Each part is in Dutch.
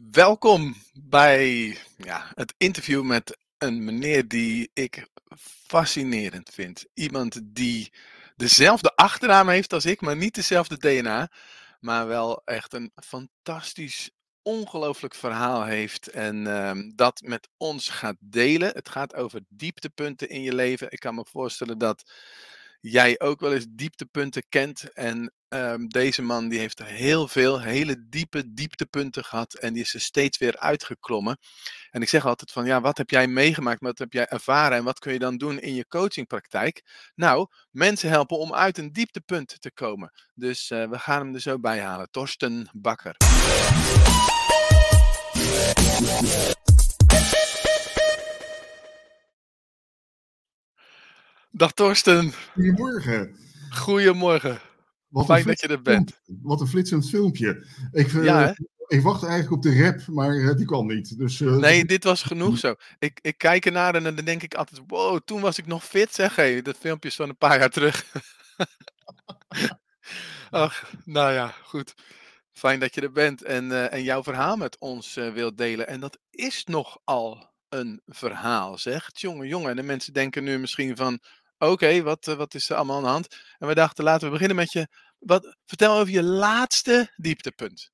Welkom bij ja, het interview met een meneer die ik fascinerend vind. Iemand die dezelfde achternaam heeft als ik, maar niet dezelfde DNA. Maar wel echt een fantastisch, ongelooflijk verhaal heeft. En ehm, dat met ons gaat delen. Het gaat over dieptepunten in je leven. Ik kan me voorstellen dat jij ook wel eens dieptepunten kent. En ehm, deze man die heeft heel veel, hele diepe dieptepunten gehad. En die is er steeds weer uitgeklommen. En ik zeg altijd van, ja, wat heb jij meegemaakt? Wat heb jij ervaren? En wat kun je dan doen in je coachingpraktijk? Nou, mensen helpen om uit een dieptepunt te komen. Dus uh, we gaan hem er zo bij halen. Torsten Bakker. Dag Torsten. Goedemorgen. Goedemorgen. Wat Fijn dat je er bent. Wat een flitsend filmpje. Ik, uh, ja, ik wacht eigenlijk op de rap, maar uh, die kwam niet. Dus, uh, nee, dit was genoeg zo. Ik, ik kijk ernaar en dan denk ik altijd, wow, toen was ik nog fit, zeg. Hey, dat filmpje is van een paar jaar terug. Ach, nou ja, goed. Fijn dat je er bent en, en jouw verhaal met ons wilt delen. En dat is nogal een verhaal, zeg. Jongen, jongen. En de mensen denken nu misschien van, Oké, wat, eh, wat is er allemaal aan de hand? En we dachten, laten we beginnen met je. Wat, vertel over je laatste dieptepunt.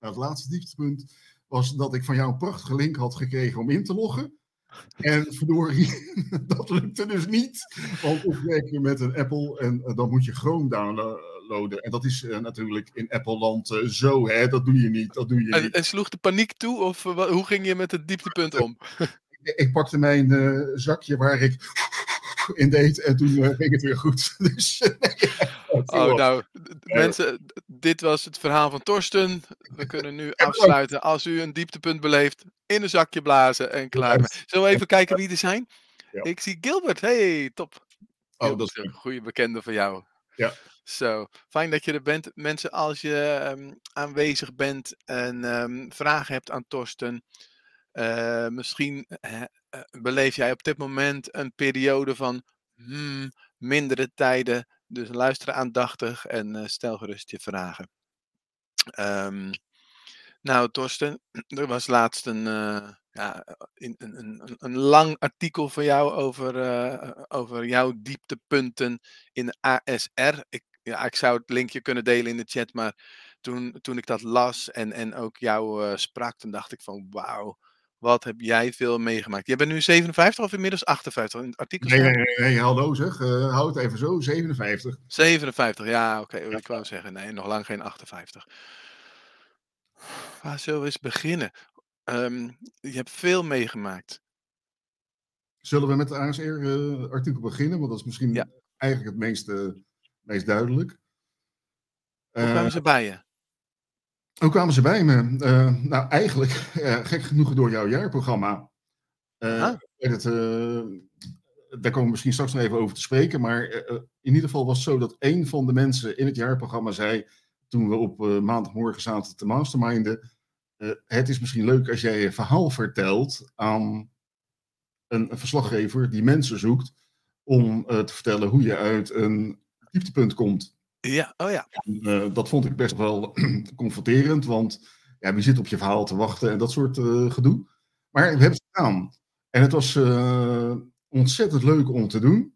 Nou, het laatste dieptepunt was dat ik van jou een prachtige link had gekregen om in te loggen. En verdorie, dat lukte dus niet. Want ik werk met een Apple en uh, dan moet je Chrome downloaden. En dat is uh, natuurlijk in Apple-land uh, zo, hè? Dat doe je niet. Dat doe je niet. en sloeg de paniek toe? Of hoe ging je met het dieptepunt om? ik pakte mijn zakje waar ik in deed. En toen uh, ging het weer goed. Dus, oh, nou, mensen, dit was het verhaal van Torsten. We kunnen nu afsluiten. Als u een dieptepunt beleeft, in een zakje blazen en klaar. Zullen we even kijken wie er zijn? Ja. Ik zie Gilbert. Hey, top. Oh, dat is een goede bekende van jou. Ja. Zo, fijn dat je er bent. Mensen, als je um, aanwezig bent en um, vragen hebt aan Torsten, uh, misschien beleef jij op dit moment een periode van hmm, mindere tijden. Dus luister aandachtig en uh, stel gerust je vragen. Um, nou, Torsten, er was laatst een, ja, een, een, een, lang artikel van jou over, over jouw dieptepunten in ASR. Ik, ja, ik zou het linkje kunnen delen in de chat, maar toen, toen ik dat las en, en ook jou sprak, dacht ik van wauw wat heb jij veel meegemaakt? Je bent nu 57 of inmiddels 58 in het artikel? Nee, nee, nee, nee hallo zeg. Uh, houd het even zo, 57. 57, ja, oké. Okay. Ja. Ik wou zeggen, nee, nog lang geen 58. Waar zullen we eens beginnen? Um, je hebt veel meegemaakt. Zullen we met het ASR-artikel uh, beginnen? Want dat is misschien ja. eigenlijk het meest, uh, meest duidelijk. Hoe kwamen ze bij je? Hoe kwamen ze bij me? Uh, nou, eigenlijk, uh, gek genoeg door jouw jaarprogramma. Uh, het, daar komen we misschien straks nog even over te spreken. Maar in ieder geval was het zo dat een van de mensen in het jaarprogramma zei. toen we op maandagmorgen zaten te masterminden. het is misschien leuk als jij je verhaal vertelt aan een, een verslaggever die mensen zoekt. om te vertellen hoe je uit een dieptepunt komt. Ja, oh ja. En, uh, dat vond ik best wel confronterend, want ja, wie zit op je verhaal te wachten en dat soort uh, gedoe. Maar we hebben het gedaan. En het was uh, ontzettend leuk om te doen.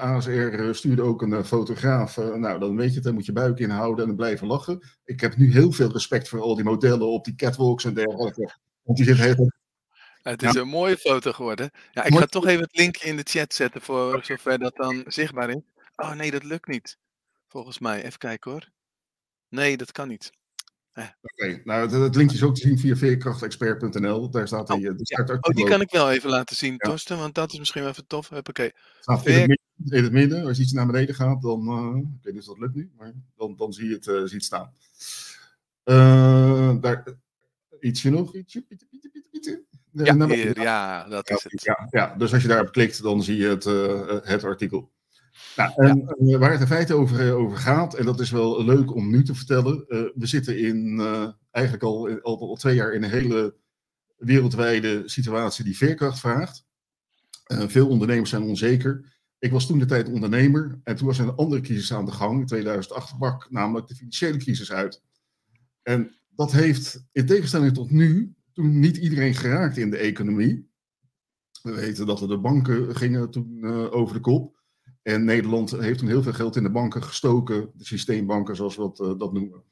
ASR stuurde ook een fotograaf. nou, dan weet je het, dan moet je buik inhouden en blijven lachen. Ik heb nu heel veel respect voor al die modellen op die catwalks en dergelijke. Want die zitten heel het is ja. een mooie foto geworden. Ja, ik Mooi. ga toch even het linkje in de chat zetten voor zover dat dan zichtbaar is. Oh nee, dat lukt niet. Volgens mij. Even kijken hoor. Nee, dat kan niet. Eh. Oké, okay, nou het, het, linkje is ook te zien via veerkrachtexpert.nl. Daar staat oh, die, de ja. oh, die kan ik wel even laten zien, ja. Torsten, want dat is misschien wel even tof. Oké. Veer... in, in, het midden, als je iets naar beneden gaat, dan, uh, ik weet niet of dat lukt nu, maar dan, dan zie je het, uh, zie het staan. Uh, daar, ietsje nog, ietsje, ietsje, ietsje, ietsje. Ja, hier, ja, dat is het. Ja, ja, dus als je daarop klikt, dan zie je het, het artikel. Nou, en, ja. waar het in feite over, eh, over gaat, en dat is wel leuk om nu te vertellen. Uh, we zitten in, eigenlijk al, al, al, twee jaar in een hele wereldwijde situatie die veerkracht vraagt. Veel ondernemers zijn onzeker. Ik was toen de tijd ondernemer en toen was er een andere crisis aan de gang. In 2008 brak namelijk de financiële crisis uit. En dat heeft in tegenstelling tot nu, toen niet iedereen geraakt in de economie. We weten dat er de banken gingen toen uh, over de kop. En Nederland heeft toen heel veel geld in de banken gestoken, de systeembanken zoals we dat, uh, dat noemen.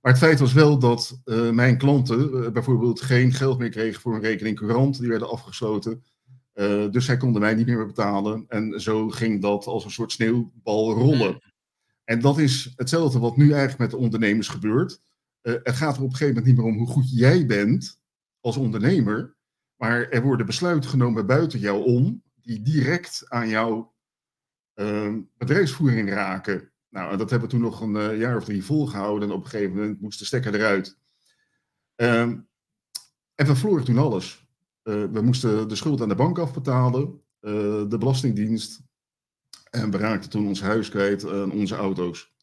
Maar het feit was wel dat uh, mijn klanten bijvoorbeeld geen geld meer kregen voor een rekening courant. Die werden afgesloten. dus zij konden mij niet meer betalen. En zo ging dat als een soort sneeuwbal rollen. En dat is hetzelfde wat nu eigenlijk met de ondernemers gebeurt. Het gaat er op een gegeven moment niet meer om hoe goed jij bent als ondernemer, maar er worden besluiten genomen buiten jou om, die direct aan jouw uh, bedrijfsvoering raken. Nou, dat hebben we toen nog een uh, jaar of drie volgehouden en op een gegeven moment moest de stekker eruit. Ehm, en we verloren toen alles. Eh, we moesten de schuld aan de bank afbetalen, de Belastingdienst, en we raakten toen ons huis kwijt en onze auto's.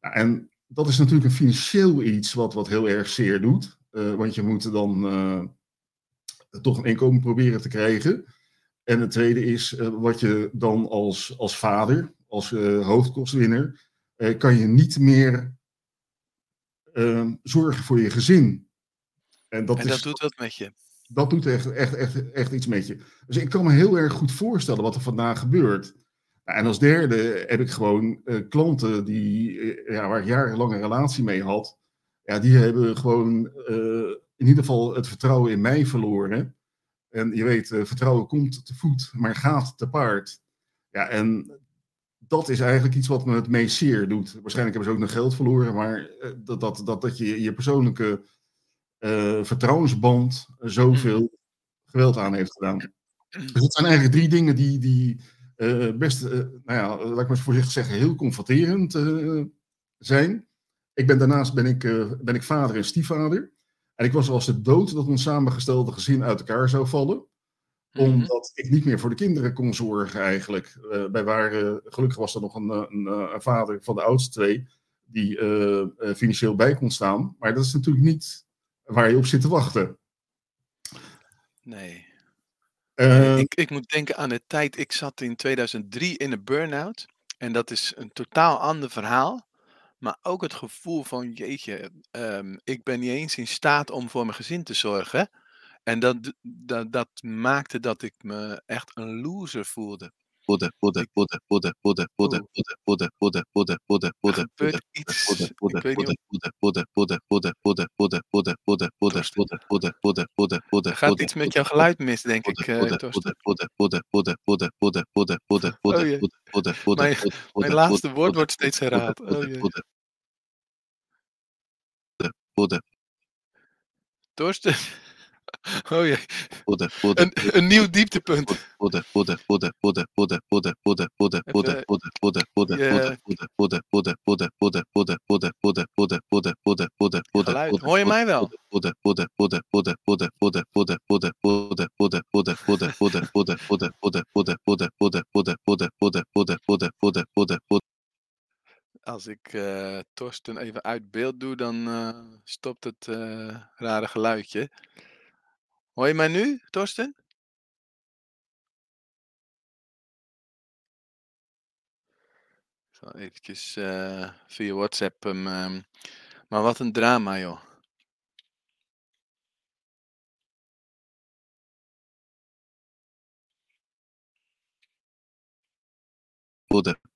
Nou, en dat is natuurlijk een financieel iets wat, wat heel erg zeer doet. Want je moet dan toch een inkomen proberen te krijgen. En het tweede is uh, wat je dan als, als vader, als hoofdkostwinner, kan je niet meer zorgen voor je gezin. En dat, en dat is, doet wat met je. Dat doet echt, echt, echt, echt iets met je. Dus ik kan me heel erg goed voorstellen wat er vandaag gebeurt. En als derde heb ik gewoon uh, klanten die, uh, ja, waar ik jarenlang een relatie mee had. Ja, die hebben gewoon uh, in ieder geval het vertrouwen in mij verloren. En je weet, vertrouwen komt te voet, maar gaat te paard. Ja, en dat is eigenlijk iets wat me het meest zeer doet. Waarschijnlijk hebben ze ook nog geld verloren, maar dat, dat, dat, dat je je persoonlijke vertrouwensband zoveel geweld aan heeft gedaan. Dus dat zijn eigenlijk drie dingen die, die, uh, best, uh, nou ja, laat ik maar voorzichtig zeggen, heel confronterend zijn. Ik ben, daarnaast ben ik, ben ik vader en stiefvader. En ik was als de dood dat ons samengestelde gezin uit elkaar zou vallen. Mhm. Omdat ik niet meer voor de kinderen kon zorgen eigenlijk. wij waren, gelukkig was er nog een, een, een, vader van de oudste twee die financieel bij kon staan. Maar dat is natuurlijk niet waar je op zit te wachten. Nee. Uh, ik, ik, moet denken aan de tijd, ik zat in 2003 in een burn-out. En dat is een totaal ander verhaal. Maar ook het gevoel van, jeetje, um, ik ben niet eens in staat om voor mijn gezin te zorgen. En dat, dat, dat maakte dat ik me echt een loser voelde. Poeder, poeder, poeder, poeder, poeder, poeder, poeder, poeder, poeder, poeder, poeder, poeder. Poeder, poeder, poeder, poeder, poeder, poeder, poeder, poeder, poeder, poeder, poeder, poeder, poeder, poeder, poeder, poeder. Gaat iets met jouw geluid mis, denk ik, Poeder, poeder, poeder, poeder, poeder, poeder, poeder, poeder, poeder, poeder, poeder, poeder. Mijn laatste woord wordt steeds herhaald. Poeder, poeder. Torsten. Oh jee. Een, een nieuw dieptepunt. Hoor je mij wel? Als ik uh, Torsten even uit beeld doe, dan uh, stopt het uh, rare geluidje. Hoor je mij nu, Torsten? Ik zal eventjes uh, via WhatsApp hem. Um, maar wat een drama, joh. poeder,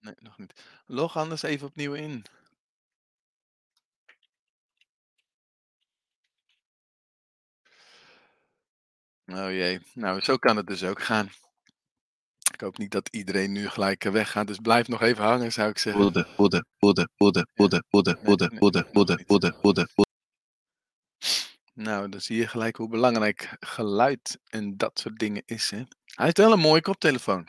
Nee, nog niet. Log anders even opnieuw in. Oh jee, nou zo kan het dus ook gaan. Ik hoop niet dat iedereen nu gelijk weggaat, dus blijf nog even hangen zou ik zeggen. Nou, dan zie je gelijk hoe belangrijk geluid en dat soort dingen is. Hè? Hij heeft wel een mooie koptelefoon.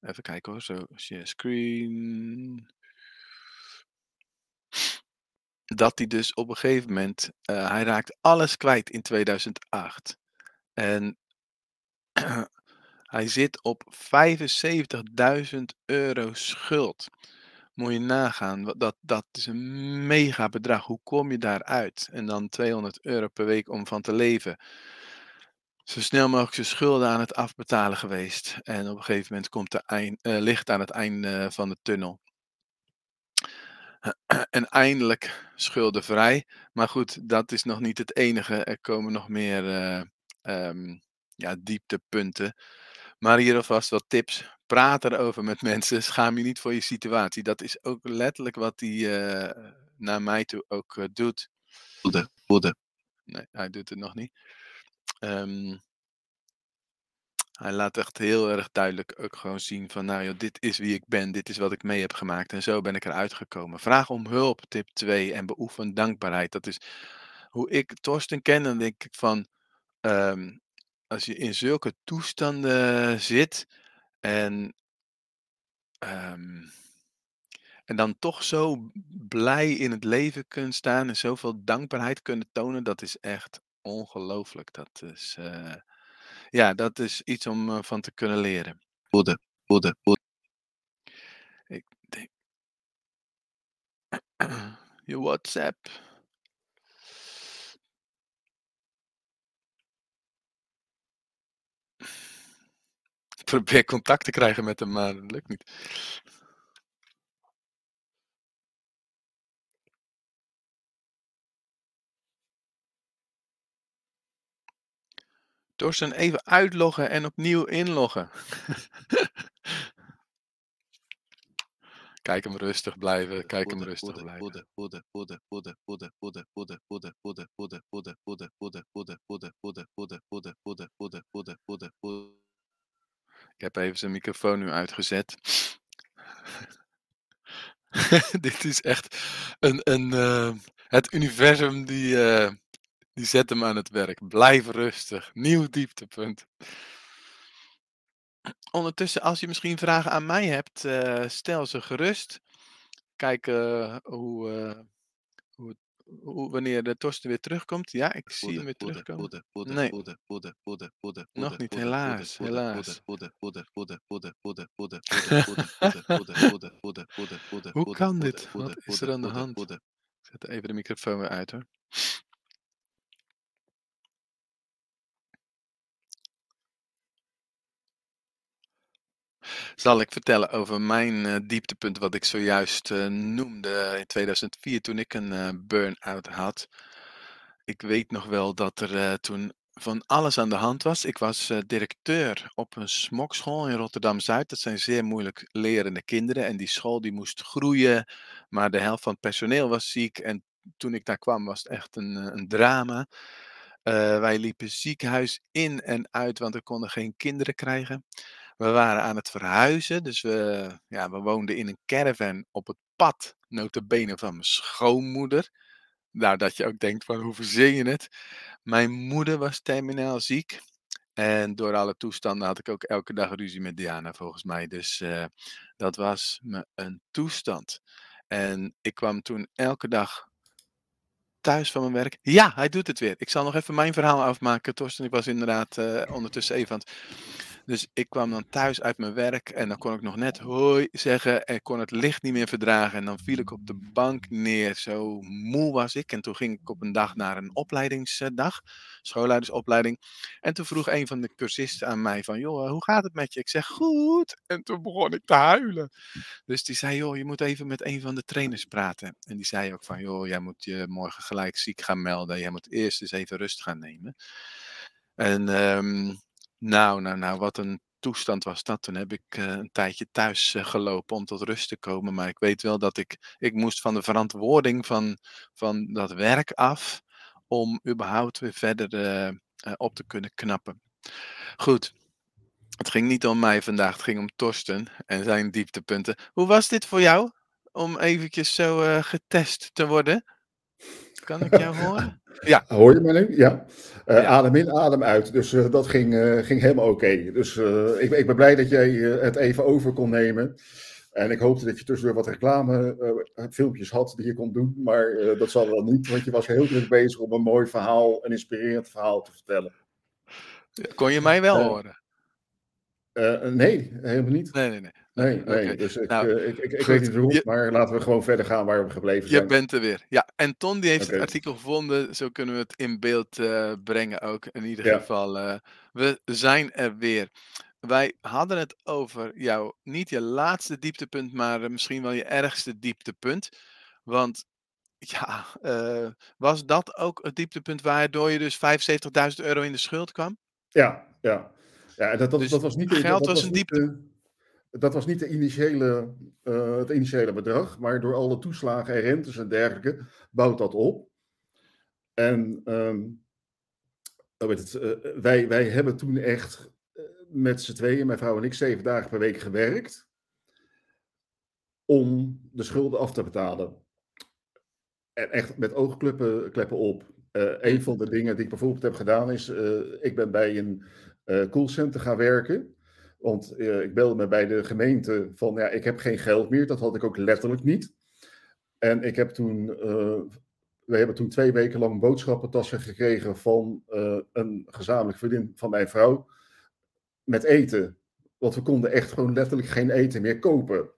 Even kijken hoor, zo share screen. Dat hij dus op een gegeven moment, uh, hij raakt alles kwijt in 2008. En hij zit op 75.000 euro schuld. Moet je nagaan, dat, dat is een mega bedrag. Hoe kom je daaruit? En dan 200 euro per week om van te leven zo snel mogelijk zijn schulden aan het afbetalen geweest. En op een gegeven moment komt eind, uh, licht aan het einde van de tunnel. en eindelijk schuldenvrij. Maar goed, dat is nog niet het enige. Er komen nog meer uh, um, ja, dieptepunten. Maar hier alvast wat tips. Praat erover met mensen. Schaam je niet voor je situatie. Dat is ook letterlijk wat hij uh, naar mij toe ook doet. Nee, hij doet het nog niet. Um, hij laat echt heel erg duidelijk ook gewoon zien van, nou dit is wie ik ben, dit is wat ik mee heb gemaakt en zo ben ik eruit gekomen. Vraag om hulp, tip 2, en beoefen dankbaarheid. Dat is hoe ik Torsten ken, dan denk ik van, um, als je in zulke toestanden zit en, um, en dan toch zo blij in het leven kunt staan en zoveel dankbaarheid kunnen tonen, dat is echt ongelooflijk. Dat is, uh, ja, dat is iets om uh, van te kunnen leren. Boede, boede, boede. Je WhatsApp. Ik probeer contact te krijgen met hem, maar dat lukt niet. Torsten, even uitloggen en opnieuw inloggen. Kijk hem rustig blijven, kijk hem rustig blijven. Ik heb even zijn microfoon nu uitgezet. Dit is echt een, een, uh, het universum die, uh, die zet hem aan het werk. Blijf rustig. Nieuw dieptepunt. Ondertussen, als je misschien vragen aan mij hebt, uh, stel ze gerust. Kijk uh, hoe, uh, hoe, hoe, wanneer de Torsten weer terugkomt. Ja, ik zie hem weer terugkomen. Nee, nog niet, helaas. helaas. Hoe kan dit? Wat is er aan de hand? Ik zet even de microfoon weer uit hoor. Zal ik vertellen over mijn uh, dieptepunt wat ik zojuist uh, noemde in 2004 toen ik een burn-out had. Ik weet nog wel dat er toen van alles aan de hand was. Ik was directeur op een smokschool in Rotterdam-Zuid. Dat zijn zeer moeilijk lerende kinderen en die school die moest groeien, maar de helft van het personeel was ziek en toen ik daar kwam was het echt een, een drama. wij liepen ziekenhuis in en uit, want we konden geen kinderen krijgen. We waren aan het verhuizen, dus we, ja, we woonden in een caravan op het pad, notabene van mijn schoonmoeder. Nou, dat je ook denkt van, hoe verzin je het? Mijn moeder was terminaal ziek. En door alle toestanden had ik ook elke dag ruzie met Diana, volgens mij. Dus uh, dat was me een toestand. En ik kwam toen elke dag thuis van mijn werk. Ja, hij doet het weer. Ik zal nog even mijn verhaal afmaken. Torsten, ik was inderdaad uh, ondertussen even aan het dus ik kwam dan thuis uit mijn werk en dan kon ik nog net hoi zeggen en kon het licht niet meer verdragen. En dan viel ik op de bank neer, zo moe was ik. En toen ging ik op een dag naar een opleidingsdag, schoolleidersopleiding. En toen vroeg een van de cursisten aan mij van, joh, hoe gaat het met je? Ik zeg, goed. En toen begon ik te huilen. Dus die zei, joh, je moet even met een van de trainers praten. En die zei ook van, joh, jij moet je morgen gelijk ziek gaan melden. Jij moet eerst eens even rust gaan nemen. En um, nou, nou, nou, wat een toestand was dat. Toen heb ik een tijdje thuis gelopen om tot rust te komen. Maar ik weet wel dat ik, ik moest van de verantwoording van, van dat werk af. Om überhaupt weer verder op te kunnen knappen. Goed. Het ging niet om mij vandaag, het ging om Torsten en zijn dieptepunten. Hoe was dit voor jou? Om eventjes zo getest te worden? Kan ik jou horen? Ja. Hoor je me nu? Ja. Uh, Adem in, adem uit. Dus uh, dat ging, uh, ging helemaal oké. Okay. Dus ik, ik, ben blij dat jij het even over kon nemen. En ik hoopte dat je tussendoor wat reclamefilmpjes had die je kon doen. Maar dat zal wel niet, want je was heel druk bezig om een mooi verhaal, een inspirerend verhaal te vertellen. Kon je mij wel horen? Nee, helemaal niet. Nee, nee, nee. Nee, nee. dus ik, nou, uh, ik, ik, ik weet niet hoe, maar laten we gewoon verder gaan waar we gebleven zijn. Je bent er weer. Ja, en Ton die heeft okay. het artikel gevonden, zo kunnen we het in beeld uh, brengen ook. In ieder ja. geval, uh, we zijn er weer. Wij hadden het over jouw, niet je laatste dieptepunt, maar misschien wel je ergste dieptepunt. Want ja, was dat ook het dieptepunt waardoor je dus 75.000 euro in de schuld kwam? Ja, ja. Ja dat, dat, dus dat was niet... Geld dat was een dieptepunt dat was niet de initiële, uh, het initiële bedrag, maar door alle toeslagen en rentes en dergelijke bouwt dat op. En um, het, uh, wij, wij hebben toen echt uh, met z'n tweeën, mijn vrouw en ik, zeven dagen per week gewerkt om de schulden af te betalen. En echt met oogkleppen kleppen op. een van de dingen die ik bijvoorbeeld heb gedaan is, ik ben bij een callcenter gaan werken. Want uh, ik belde me bij de gemeente van, ja, ik heb geen geld meer. Dat had ik ook letterlijk niet. En ik heb toen, uh, we hebben toen twee weken lang boodschappentassen gekregen van een gezamenlijk vriendin van mijn vrouw. Met eten. Want we konden echt gewoon letterlijk geen eten meer kopen.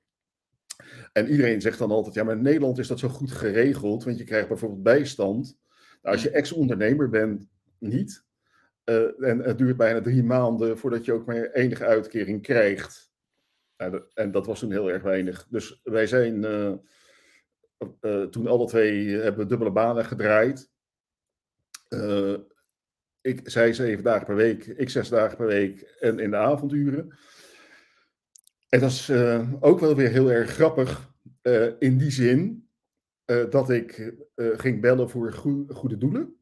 En iedereen zegt dan altijd, ja, maar in Nederland is dat zo goed geregeld. Want je krijgt bijvoorbeeld bijstand. Nou, als je ex-ondernemer bent, niet. Uh, en het duurt bijna drie maanden voordat je ook maar enige uitkering krijgt. Nou, en dat was toen heel erg weinig. Dus wij zijn uh, uh, toen alle twee hebben dubbele banen gedraaid. ik, zij zeven dagen per week, ik zes dagen per week en in de avonduren. En dat is ook wel weer heel erg grappig in die zin dat ik ging bellen voor goede, goede doelen.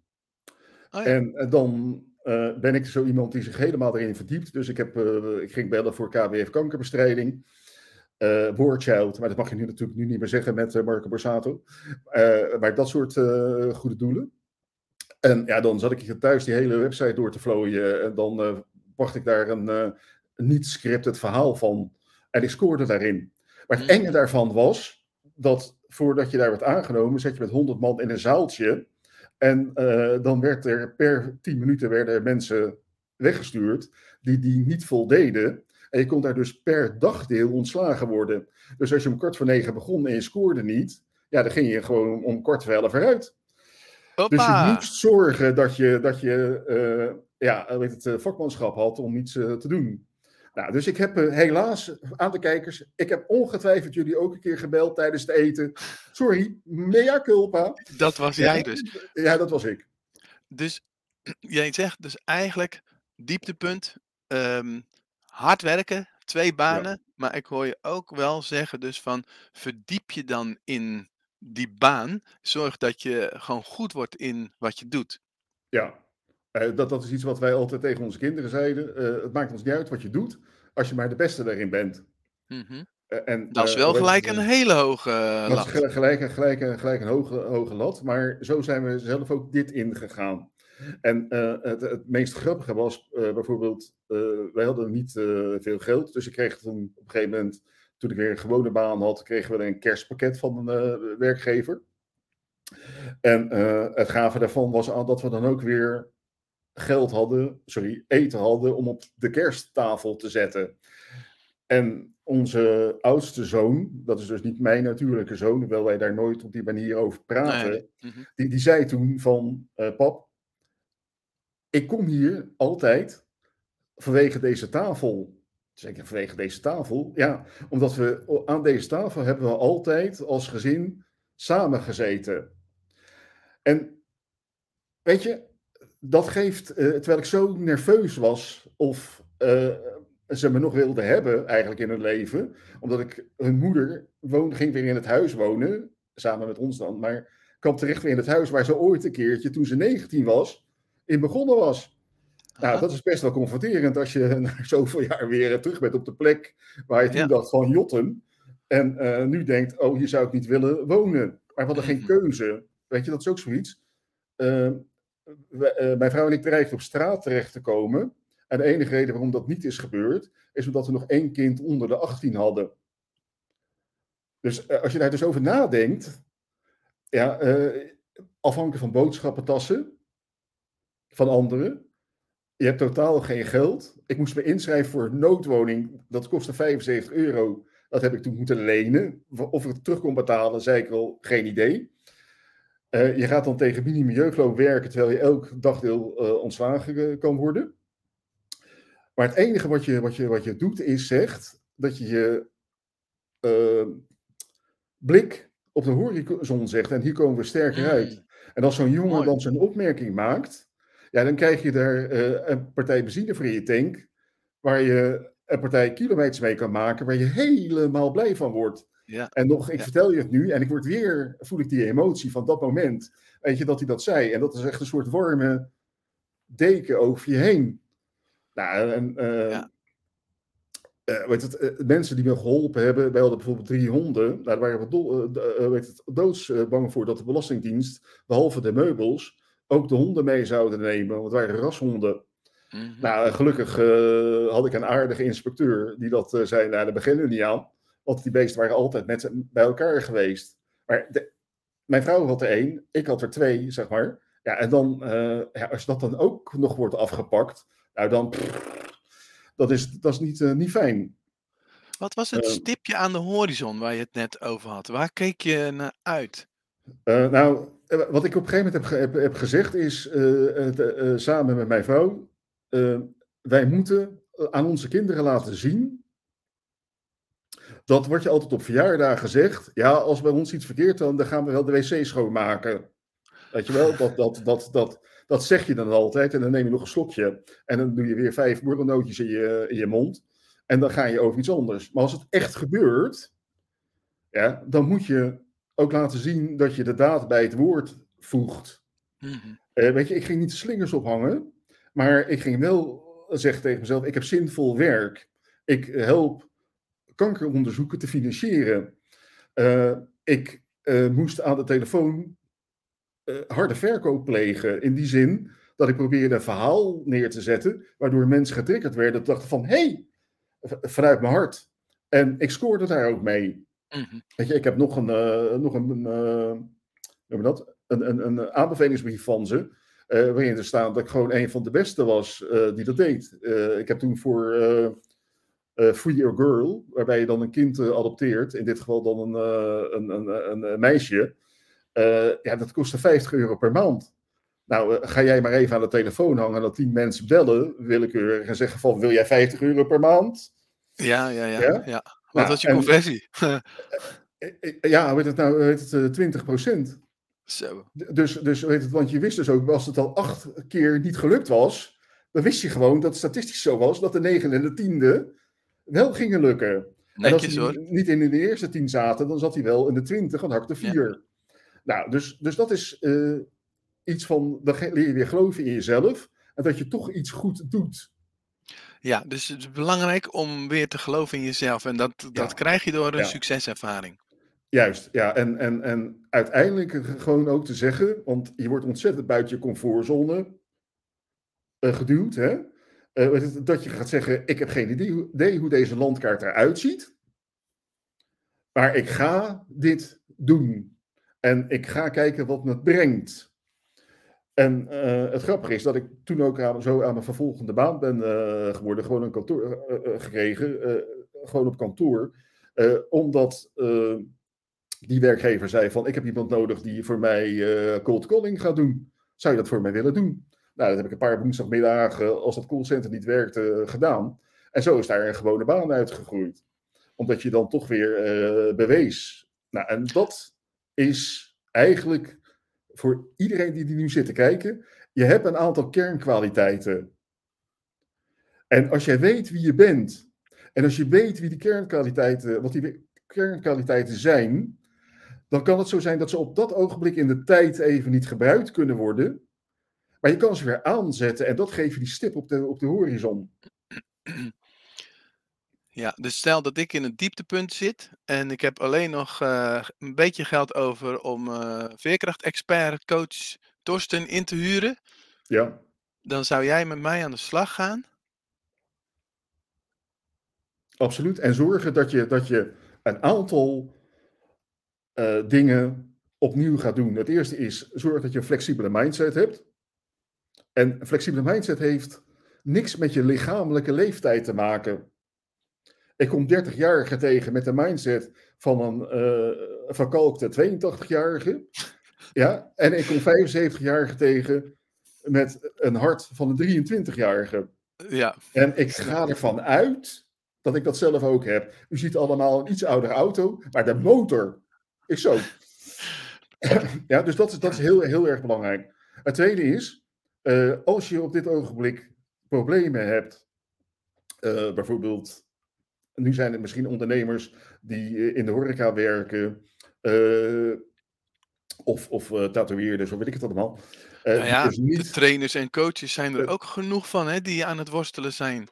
Oh ja. En dan uh, ben ik zo iemand die zich helemaal erin verdiept. Dus ik, heb, uh, ik ging bellen voor KWF kankerbestrijding. Uh, Warchild, maar dat mag je nu natuurlijk nu niet meer zeggen met Marco Borsato. maar dat soort goede doelen. En ja, dan zat ik hier thuis die hele website door te vlooien. En dan bracht ik daar een niet scripted verhaal van. En ik scoorde daarin. Maar het enge daarvan was dat voordat je daar werd aangenomen, zat je met 100 man in een zaaltje. En uh, dan werd er per 10 minuten werden er mensen weggestuurd die die niet voldeden. En je kon daar dus per dagdeel ontslagen worden. Dus als je om kwart voor negen begon en je scoorde niet, ja, dan ging je gewoon om kwart voor elf eruit. Dus je moest zorgen dat je, dat je uh, ja, weet het, vakmanschap had om iets uh, te doen. Nou, dus ik heb uh, helaas, aan de kijkers, ik heb ongetwijfeld jullie ook een keer gebeld tijdens het eten. Sorry, mea culpa. Dat was jij dus. Ja, dat was ik. Dus jij zegt dus eigenlijk dieptepunt, um, hard werken, twee banen. Ja. Maar ik hoor je ook wel zeggen dus van verdiep je dan in die baan. Zorg dat je gewoon goed wordt in wat je doet. Ja, dat, dat is iets wat wij altijd tegen onze kinderen zeiden. Uh, het maakt ons niet uit wat je doet, als je maar de beste daarin bent. Mm -hmm. uh, en, dat is wel gelijk een hele hoge lat. Dat is gelijk, gelijk, gelijk, gelijk een hoge, hoge lat, maar zo zijn we zelf ook dit ingegaan. En het, het, meest grappige was bijvoorbeeld, wij hadden niet veel geld, dus ik kreeg toen op een gegeven moment, toen ik weer een gewone baan had, kregen we een kerstpakket van een werkgever. En het gave daarvan was dat we dan ook weer geld hadden, sorry, eten hadden om op de kersttafel te zetten. En onze oudste zoon, dat is dus niet mijn natuurlijke zoon, hoewel wij daar nooit op die manier over praten, nee. Mhm. die, die zei toen van, uh, pap, ik kom hier altijd vanwege deze tafel. Zeker vanwege deze tafel. Ja, omdat we aan deze tafel hebben we altijd als gezin samengezeten. En weet je, dat geeft, uh, terwijl ik zo nerveus was, of uh, ze me nog wilden hebben, eigenlijk in hun leven. Omdat ik, hun moeder woonde, ging weer in het huis wonen, samen met ons dan. Maar kwam terecht weer in het huis waar ze ooit een keertje, toen ze 19 was, in begonnen was. Nou, dat is best wel confronterend als je na zoveel jaar weer terug bent op de plek waar je toen dacht van jotten. En uh, nu denkt, oh, hier zou ik niet willen wonen. Maar we hadden geen keuze. Weet je, dat is ook zoiets. Uh, mijn vrouw en ik dreigden op straat terecht te komen. En de enige reden waarom dat niet is gebeurd, is omdat we nog één kind onder de 18 hadden. Dus als je daar dus over nadenkt, ja, afhankelijk van boodschappentassen van anderen, je hebt totaal geen geld. Ik moest me inschrijven voor een noodwoning. Dat kostte 75 euro. Dat heb ik toen moeten lenen. Of ik het terug kon betalen, zei ik al, geen idee. Uh, je gaat dan tegen minimum jeugdloon werken, terwijl je elk dagdeel uh, ontslagen kan worden. Maar het enige wat je, wat je, wat je doet, is zegt dat je je uh, blik op de horizon zegt. En hier komen we sterker mm. uit. En als zo'n jongen dan zijn opmerking maakt, ja, dan krijg je daar een partij benzine voor in je tank, waar je een partij kilometers mee kan maken, waar je helemaal blij van wordt. Ja. En nog, ik vertel je het nu, en ik word weer, voel ik die emotie van dat moment, weet je, dat hij dat zei. En dat is echt een soort warme deken over je heen. Nou, en, uh, ja. Uh, weet het, mensen die me geholpen hebben, wij hadden bijvoorbeeld drie honden. Nou, daar waren we do weet het, doodsbang voor dat de Belastingdienst, behalve de meubels, ook de honden mee zouden nemen, want het waren rashonden. Mm Nou, gelukkig had ik een aardige inspecteur die dat zei, nou, daar beginnen we niet aan. Want die beesten waren altijd met bij elkaar geweest. Maar de, mijn vrouw had er één, ik had er twee, zeg maar. Ja, en dan, uh, ja, als dat dan ook nog wordt afgepakt, nou dan, pff, dat is, dat is niet, niet fijn. Wat was het stipje aan de horizon waar je het net over had? Waar keek je naar uit? nou, eh, wat ik op een gegeven moment heb, heb, heb gezegd is, samen met mijn vrouw, wij moeten aan onze kinderen laten zien dat wordt je altijd op verjaardagen zegt, ja, als bij ons iets verkeerd dan, dan gaan we wel de wc schoonmaken. Weet je wel, dat, dat, dat, dat, dat zeg je dan altijd en dan neem je nog een slokje en dan doe je weer vijf borrelnootjes in je, in je mond en dan ga je over iets anders. Maar als het echt gebeurt, ja, dan moet je ook laten zien dat je de daad bij het woord voegt. Mm weet je, ik ging niet de slingers ophangen, maar ik ging wel zeggen tegen mezelf: ik heb zinvol werk. Ik help kankeronderzoeken te financieren. Uh, ik uh, moest aan de telefoon harde verkoop plegen. In die zin dat ik probeerde een verhaal neer te zetten, waardoor mensen getriggerd werden. dachten van, hé, hey, vanuit mijn hart. En ik scoorde daar ook mee. Mm Weet je, ik heb nog een, nog een, uh, dat? Een, een, een aanbevelingsbrief van ze. Waarin er staat dat ik gewoon een van de beste was die dat deed. ik heb toen voor Free Your Girl, waarbij je dan een kind adopteert, in dit geval dan een, een, een, een, meisje. ja, dat kostte 50 euro per maand. Nou, ga jij maar even aan de telefoon hangen en dat tien mensen bellen, willekeurig, en zeggen van, wil jij 50 euro per maand? Ja, ja, ja. ja? ja. Wat was je conversie? Eh, eh, ja, weet het nou, weet het, 20 eh, procent. Zo. Dus, dus weet het, want je wist dus ook, als het al acht keer niet gelukt was, dan wist je gewoon dat het statistisch zo was dat de negen en de tiende wel gingen lukken. Netjes, en als hij niet in de eerste tien zaten, dan zat hij wel in de twintig en had de vier. Nou, dus, dus dat is uh, iets van, dan leer je weer geloven in jezelf en dat je toch iets goed doet. Ja, dus het is belangrijk om weer te geloven in jezelf. En dat, dat krijg je door een succeservaring. Juist, ja. En, en, en uiteindelijk gewoon ook te zeggen, want je wordt ontzettend buiten je comfortzone uh, geduwd. Hè? Uh, dat je gaat zeggen, ik heb geen idee hoe deze landkaart eruit ziet. Maar ik ga dit doen. En ik ga kijken wat me het brengt. En uh, het grappige is dat ik toen ook zo aan mijn vervolgende baan ben uh, geworden, gewoon een kantoor gekregen, gewoon op kantoor, omdat die werkgever zei van ik heb iemand nodig die voor mij cold calling gaat doen. Zou je dat voor mij willen doen? Nou, dat heb ik een paar woensdagmiddagen, als dat callcenter niet werkte, gedaan. En zo is daar een gewone baan uitgegroeid. Omdat je dan toch weer bewees. Nou, en dat is eigenlijk voor iedereen die, die nu zit te kijken, je hebt een aantal kernkwaliteiten. En als jij weet wie je bent, en als je weet wie die kernkwaliteiten, wat die kernkwaliteiten zijn, dan kan het zo zijn dat ze op dat ogenblik in de tijd even niet gebruikt kunnen worden. Maar je kan ze weer aanzetten en dat geeft je die stip op de, op de horizon. Ja, dus stel dat ik in een dieptepunt zit en ik heb alleen nog uh, een beetje geld over om uh, veerkracht-expert, coach Torsten in te huren. Ja. Dan zou jij met mij aan de slag gaan? Absoluut. En zorgen dat je, dat je een aantal uh, dingen opnieuw gaat doen. Het eerste is zorg dat je een flexibele mindset hebt. En een flexibele mindset heeft niks met je lichamelijke leeftijd te maken. Ik kom 30-jarige tegen met de mindset van een uh, verkalkte 82-jarige. Ja, en ik kom 75-jarige tegen met een hart van een 23-jarige. Ja. En ik ga ervan uit dat ik dat zelf ook heb. U ziet allemaal een iets oudere auto, maar de motor is zo. ja, dus dat is, dat is heel, heel erg belangrijk. Het tweede is, uh, als je op dit ogenblik problemen hebt, uh, bijvoorbeeld, nu zijn het misschien ondernemers die in de horeca werken, uh, of, of tatoeëerders, of weet ik het allemaal. Nou ja, dus niet... de trainers en coaches zijn er ook genoeg van, hè, die aan het worstelen zijn.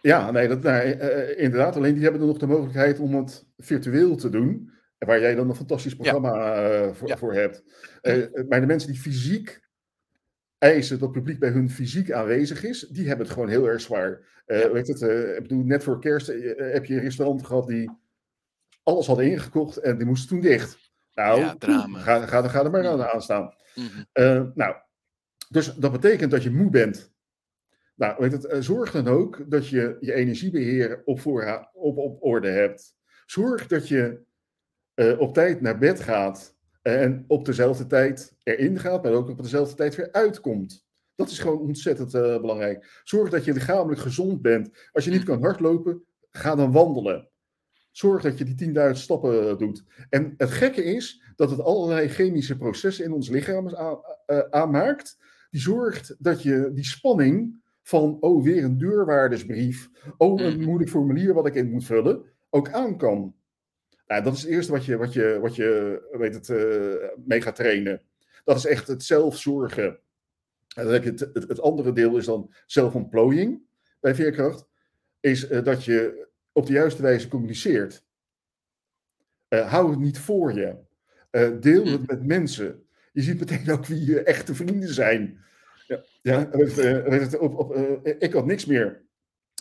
Ja, nee, dat, nou, inderdaad. Alleen die hebben dan nog de mogelijkheid om het virtueel te doen. Waar jij dan een fantastisch programma ja. voor, ja. voor, hebt. maar de mensen die fysiek eisen dat publiek bij hun fysiek aanwezig is, die hebben het gewoon heel erg zwaar. Ja. Weet het, ik bedoel, net voor kerst heb je een restaurant gehad die alles hadden ingekocht en die moesten toen dicht. Nou, ja, drama. Ga, ga, ga er maar aan, aan staan. Mm -hmm. uh, nou, dus dat betekent dat je moe bent. Nou, weet het, zorg dan ook dat je je energiebeheer op, op, op orde hebt. Zorg dat je op tijd naar bed gaat en op dezelfde tijd erin gaat, maar ook op dezelfde tijd weer uitkomt. Dat is gewoon ontzettend belangrijk. Zorg dat je lichamelijk gezond bent. Als je niet kan hardlopen, ga dan wandelen. Zorg dat je die 10.000 stappen doet. En het gekke is dat het allerlei chemische processen in ons lichaam aanmaakt. Die zorgt dat je die spanning van, oh, weer een deurwaardersbrief. Oh, een moeilijk formulier wat ik in moet vullen. Ook aan kan. Nou, dat is het eerste wat je, wat je, wat je weet het, uh, mee gaat trainen. Dat is echt het zelfzorgen. En dan heb je het, het, het andere deel is dan zelfontplooiing bij veerkracht. Is uh, dat je op de juiste wijze communiceert. Uh, hou het niet voor je. Deel het met mensen. Je ziet meteen ook wie je echte vrienden zijn. Ja, ja weet, op, op, ik had niks meer.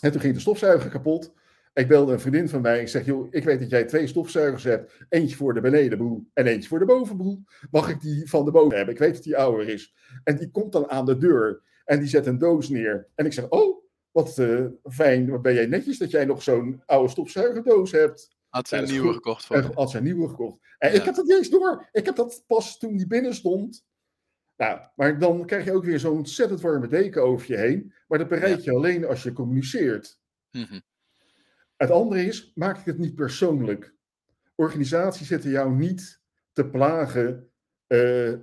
En toen ging de stofzuiger kapot. Ik belde een vriendin van mij. Ik zeg, joh, ik weet dat jij twee stofzuigers hebt. Eentje voor de benedenboel en eentje voor de bovenboel. Mag ik die van de boven hebben? Ik weet dat die ouder is. En die komt dan aan de deur. En die zet een doos neer. En ik zeg, oh, wat uh, fijn, wat ben jij netjes dat jij nog zo'n oude stofzuigerdoos hebt. Had ze een nieuwe goed. gekocht voor Had ze een nieuwe gekocht. En ja. ik heb dat niet eens door. Ik heb dat pas toen die binnen stond. Nou, maar dan krijg je ook weer zo'n ontzettend warme deken over je heen. Maar dat bereik je ja. alleen als je communiceert. Mm -hmm. Het andere is, maak ik het niet persoonlijk. Organisaties zitten jou niet te plagen uh,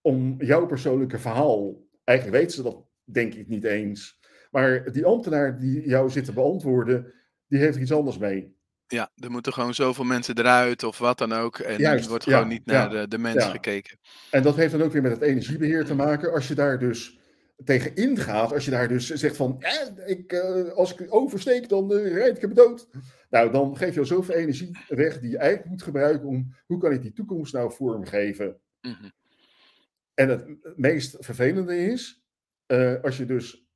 om jouw persoonlijke verhaal. Eigenlijk weten ze dat denk ik niet eens. Maar die ambtenaar die jou zit te beantwoorden, die heeft er iets anders mee. Ja, er moeten gewoon zoveel mensen eruit of wat dan ook. En er wordt gewoon niet naar ja, de, de mens ja. gekeken. En dat heeft dan ook weer met het energiebeheer te maken. Als je daar dus tegen ingaat, als je daar dus zegt van, eh, ik, uh, als ik oversteek, dan uh, rijd ik hem dood. Nou, dan geef je al zoveel energie weg die je eigenlijk moet gebruiken om, hoe kan ik die toekomst nou vormgeven? Mm -hmm. En het meest vervelende is, uh, als je dus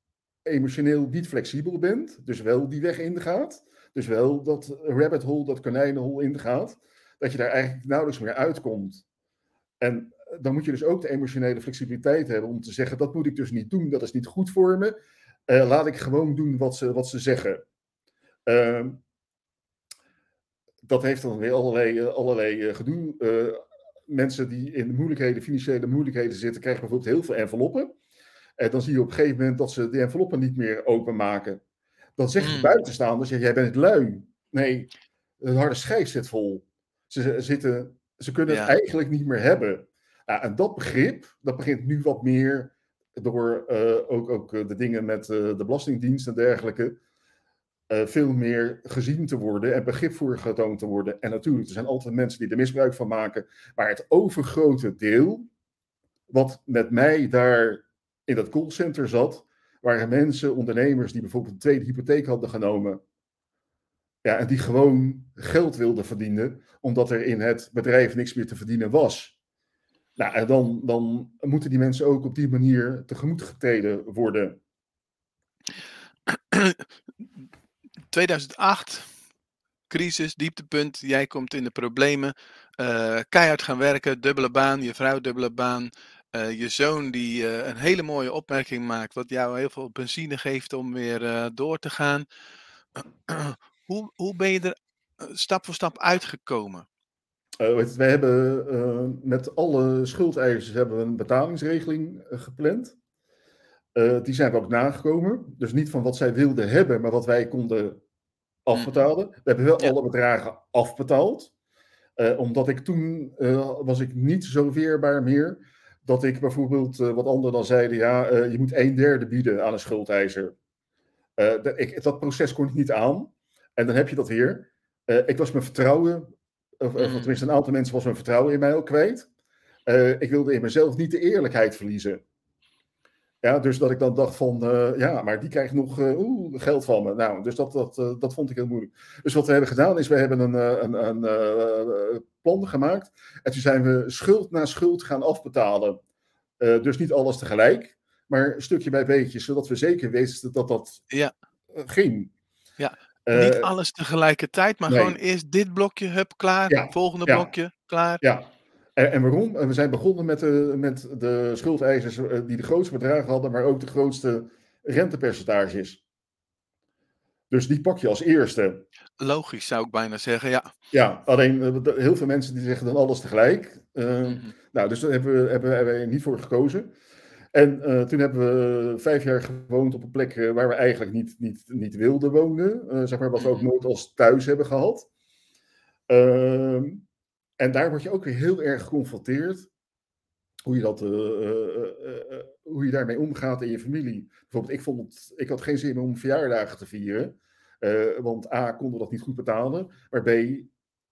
emotioneel niet flexibel bent, dus wel die weg ingaat, dus wel dat rabbit hole, dat konijnenhol ingaat, dat je daar eigenlijk nauwelijks meer uitkomt. En dan moet je dus ook de emotionele flexibiliteit hebben om te zeggen, dat moet ik dus niet doen, dat is niet goed voor me. Uh, laat ik gewoon doen wat ze, wat ze zeggen. Uh, dat heeft dan weer allerlei, allerlei uh, gedoe. Uh, mensen die in de moeilijkheden, financiële moeilijkheden zitten, krijgen bijvoorbeeld heel veel enveloppen. En dan zie je op een gegeven moment dat ze de enveloppen niet meer openmaken. Dan zegt de mm. buitenstaander, zeg, jij bent lui. Nee, het harde schijf zit vol. Ze, zitten, ze kunnen ja. het eigenlijk niet meer hebben. En dat begrip, dat begint nu wat meer door ook, ook de dingen met de Belastingdienst en dergelijke veel meer gezien te worden en begrip voor getoond te worden. En natuurlijk, er zijn altijd mensen die er misbruik van maken, maar het overgrote deel, wat met mij daar in dat callcenter zat, waren mensen, ondernemers die bijvoorbeeld een tweede hypotheek hadden genomen. Ja, en die gewoon geld wilden verdienen, omdat er in het bedrijf niks meer te verdienen was. Nou, en dan, dan moeten die mensen ook op die manier tegemoet getreden worden. 2008, crisis, dieptepunt. Jij komt in de problemen. Uh, keihard gaan werken, dubbele baan, je vrouw dubbele baan. Uh, je zoon die een hele mooie opmerking maakt, wat jou heel veel benzine geeft om weer door te gaan. hoe, hoe ben je er stap voor stap uitgekomen? We hebben met alle schuldeisers hebben we een betalingsregeling gepland. die zijn we ook nagekomen. Dus niet van wat zij wilden hebben, maar wat wij konden afbetalen. We hebben wel alle bedragen afbetaald. omdat ik toen was ik niet zo weerbaar meer dat ik bijvoorbeeld, uh, wat anderen dan zeiden, ja, je moet een derde bieden aan een schuldeiser. Dat, ik, dat proces kon ik niet aan. En dan heb je dat weer. ik was mijn vertrouwen, of, of, mm. tenminste een aantal mensen was mijn vertrouwen in mij ook kwijt. ik wilde in mezelf niet de eerlijkheid verliezen. Ja, dus dat ik dan dacht van, ja, maar die krijgt nog oeh, geld van me. Nou, dus dat, dat, dat vond ik heel moeilijk. Dus wat we hebben gedaan is, we hebben een, een, een plan gemaakt. En toen zijn we schuld na schuld gaan afbetalen. Dus niet alles tegelijk, maar stukje bij beetje, zodat we zeker wisten dat dat ja. Ging. Ja, niet alles tegelijkertijd, maar nee. gewoon eerst dit blokje, hup, klaar. Ja. Volgende ja. blokje, klaar. Ja, en, en, waarom? We zijn begonnen met de, met de schuldeisers die de grootste bedragen hadden, maar ook de grootste rentepercentages. Dus die pak je als eerste. Logisch zou ik bijna zeggen, ja. Ja, alleen eh, heel veel mensen die zeggen dan alles tegelijk. Uh, mm-hmm. Nou, dus daar hebben we, hebben, hebben we niet voor gekozen. En uh, toen hebben we vijf jaar gewoond op een plek eh, waar we eigenlijk niet, niet, niet wilden wonen. Uh, zeg maar wat we ook nooit als thuis hebben gehad. Ehm, en daar word je ook weer heel erg geconfronteerd. Hoe je, dat, hoe je daarmee omgaat in je familie. Bijvoorbeeld, ik, vond het, ik had geen zin meer om verjaardagen te vieren. Want A, konden we dat niet goed betalen. Maar B,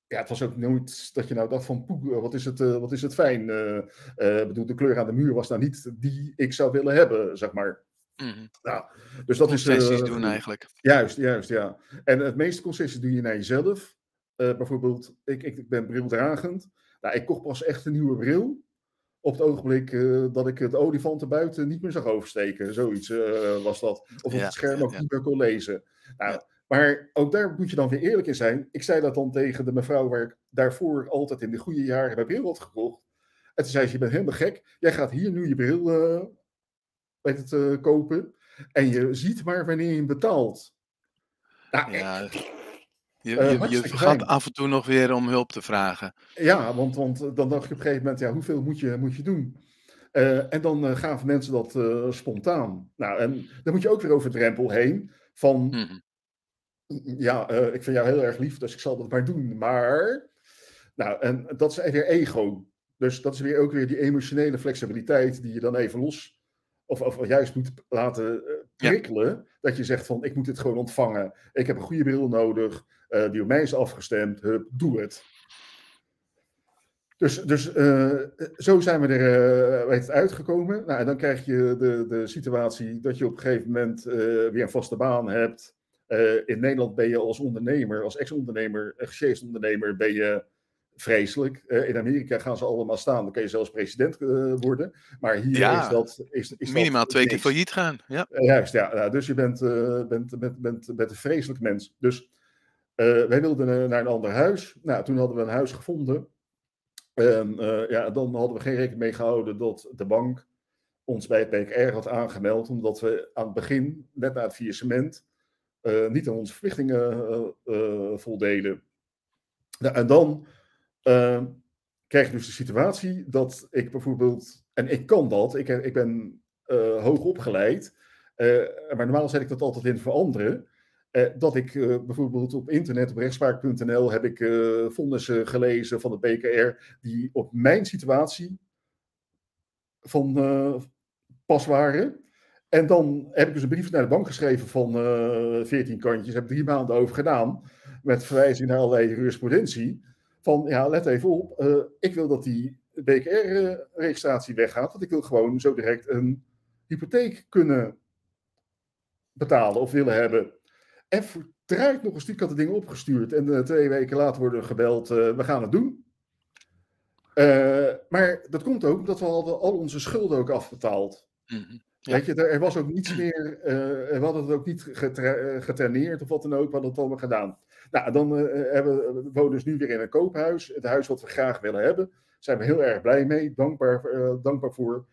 ja, het was ook nooit dat je nou dacht van, poeh, wat is het, uh, wat is het fijn. Uh, bedoel, de kleur aan de muur was nou niet die ik zou willen hebben, zeg maar. Mm. Nou, dus dat concessies is... doen eigenlijk. Juist, juist, ja. En het meeste concessies doe je naar jezelf. bijvoorbeeld, ik, ik ben brildragend. Nou, ik kocht pas echt een nieuwe bril op het ogenblik uh, dat ik het olifanten buiten niet meer zag oversteken. Zoiets uh, was dat. Of op ja, het scherm ook ja. niet meer kon lezen. Nou, ja. Maar ook daar moet je dan weer eerlijk in zijn. Ik zei dat dan tegen de mevrouw waar ik daarvoor altijd in de goede jaren mijn bril had gekocht. En toen zei ze, je bent helemaal gek. Jij gaat hier nu je bril uh, weet het, uh, kopen. En je ziet maar wanneer je hem betaalt. Nou, ja, je, je, uh, je gaat af en toe nog weer om hulp te vragen. Ja, want, want dan dacht je op een gegeven moment, ja, hoeveel moet je, moet je doen? En dan gaven mensen dat spontaan. Nou, en dan moet je ook weer over de drempel heen van, mm -hmm ja, uh, ik vind jou heel erg lief, dus ik zal dat maar doen. Maar, nou, en dat is weer ego. Dus dat is weer ook weer die emotionele flexibiliteit die je dan even los, of, of juist moet laten uh, prikkelen. Ja. Dat je zegt van, ik moet dit gewoon ontvangen. Ik heb een goede bril nodig, uh, die op mij is afgestemd. Hup, doe het. Dus, dus uh, zo zijn we er uh, uitgekomen. Nou, en dan krijg je de, de situatie dat je op een gegeven moment uh, weer een vaste baan hebt. Uh, in Nederland ben je als ondernemer, als ex-ondernemer, gesjeest ondernemer, ben je vreselijk. Uh, in Amerika gaan ze allemaal staan, dan kan je zelfs president uh, worden. Maar hier ja, is dat... Is, is minimaal dat twee keer failliet gaan. Ja. juist, ja. Nou, dus je bent, bent, bent, bent, bent een vreselijk mens. Dus wij wilden naar een ander huis. Nou, toen hadden we een huis gevonden. En ja, dan hadden we geen rekening mee gehouden dat de bank ons bij het BKR had aangemeld, omdat we aan het begin, net na het faillissement, uh, niet aan onze verplichtingen uh, uh, voldeden. Nou, en dan ehm, krijg je dus de situatie dat ik bijvoorbeeld, en ik kan dat, ik, ik ben hoog opgeleid, maar normaal zet ik dat altijd in voor anderen. dat ik bijvoorbeeld op internet, op rechtspraak.nl, heb ik vonnissen gelezen van de BKR die op mijn situatie van, pas waren. En dan heb ik dus een brief naar de bank geschreven van uh, 14 kantjes. Heb drie maanden over gedaan. Met verwijzing naar allerlei jurisprudentie. Van ja, let even op. Uh, ik wil dat die BKR-registratie weggaat. Want ik wil gewoon zo direct een hypotheek kunnen betalen of willen hebben. En verdraait nog een stuk had de dingen opgestuurd. En uh, twee weken later worden gebeld, we gaan het doen. Maar dat komt ook omdat we al, al onze schulden ook afbetaald. Mm -hmm. Ja. Weet je, er was ook niets meer, we hadden het ook niet getra getraineerd of wat dan ook, we hadden het allemaal gedaan. Nou, dan hebben, we wonen dus nu weer in een koophuis, het huis wat we graag willen hebben. Daar zijn we heel erg blij mee, dankbaar, dankbaar voor.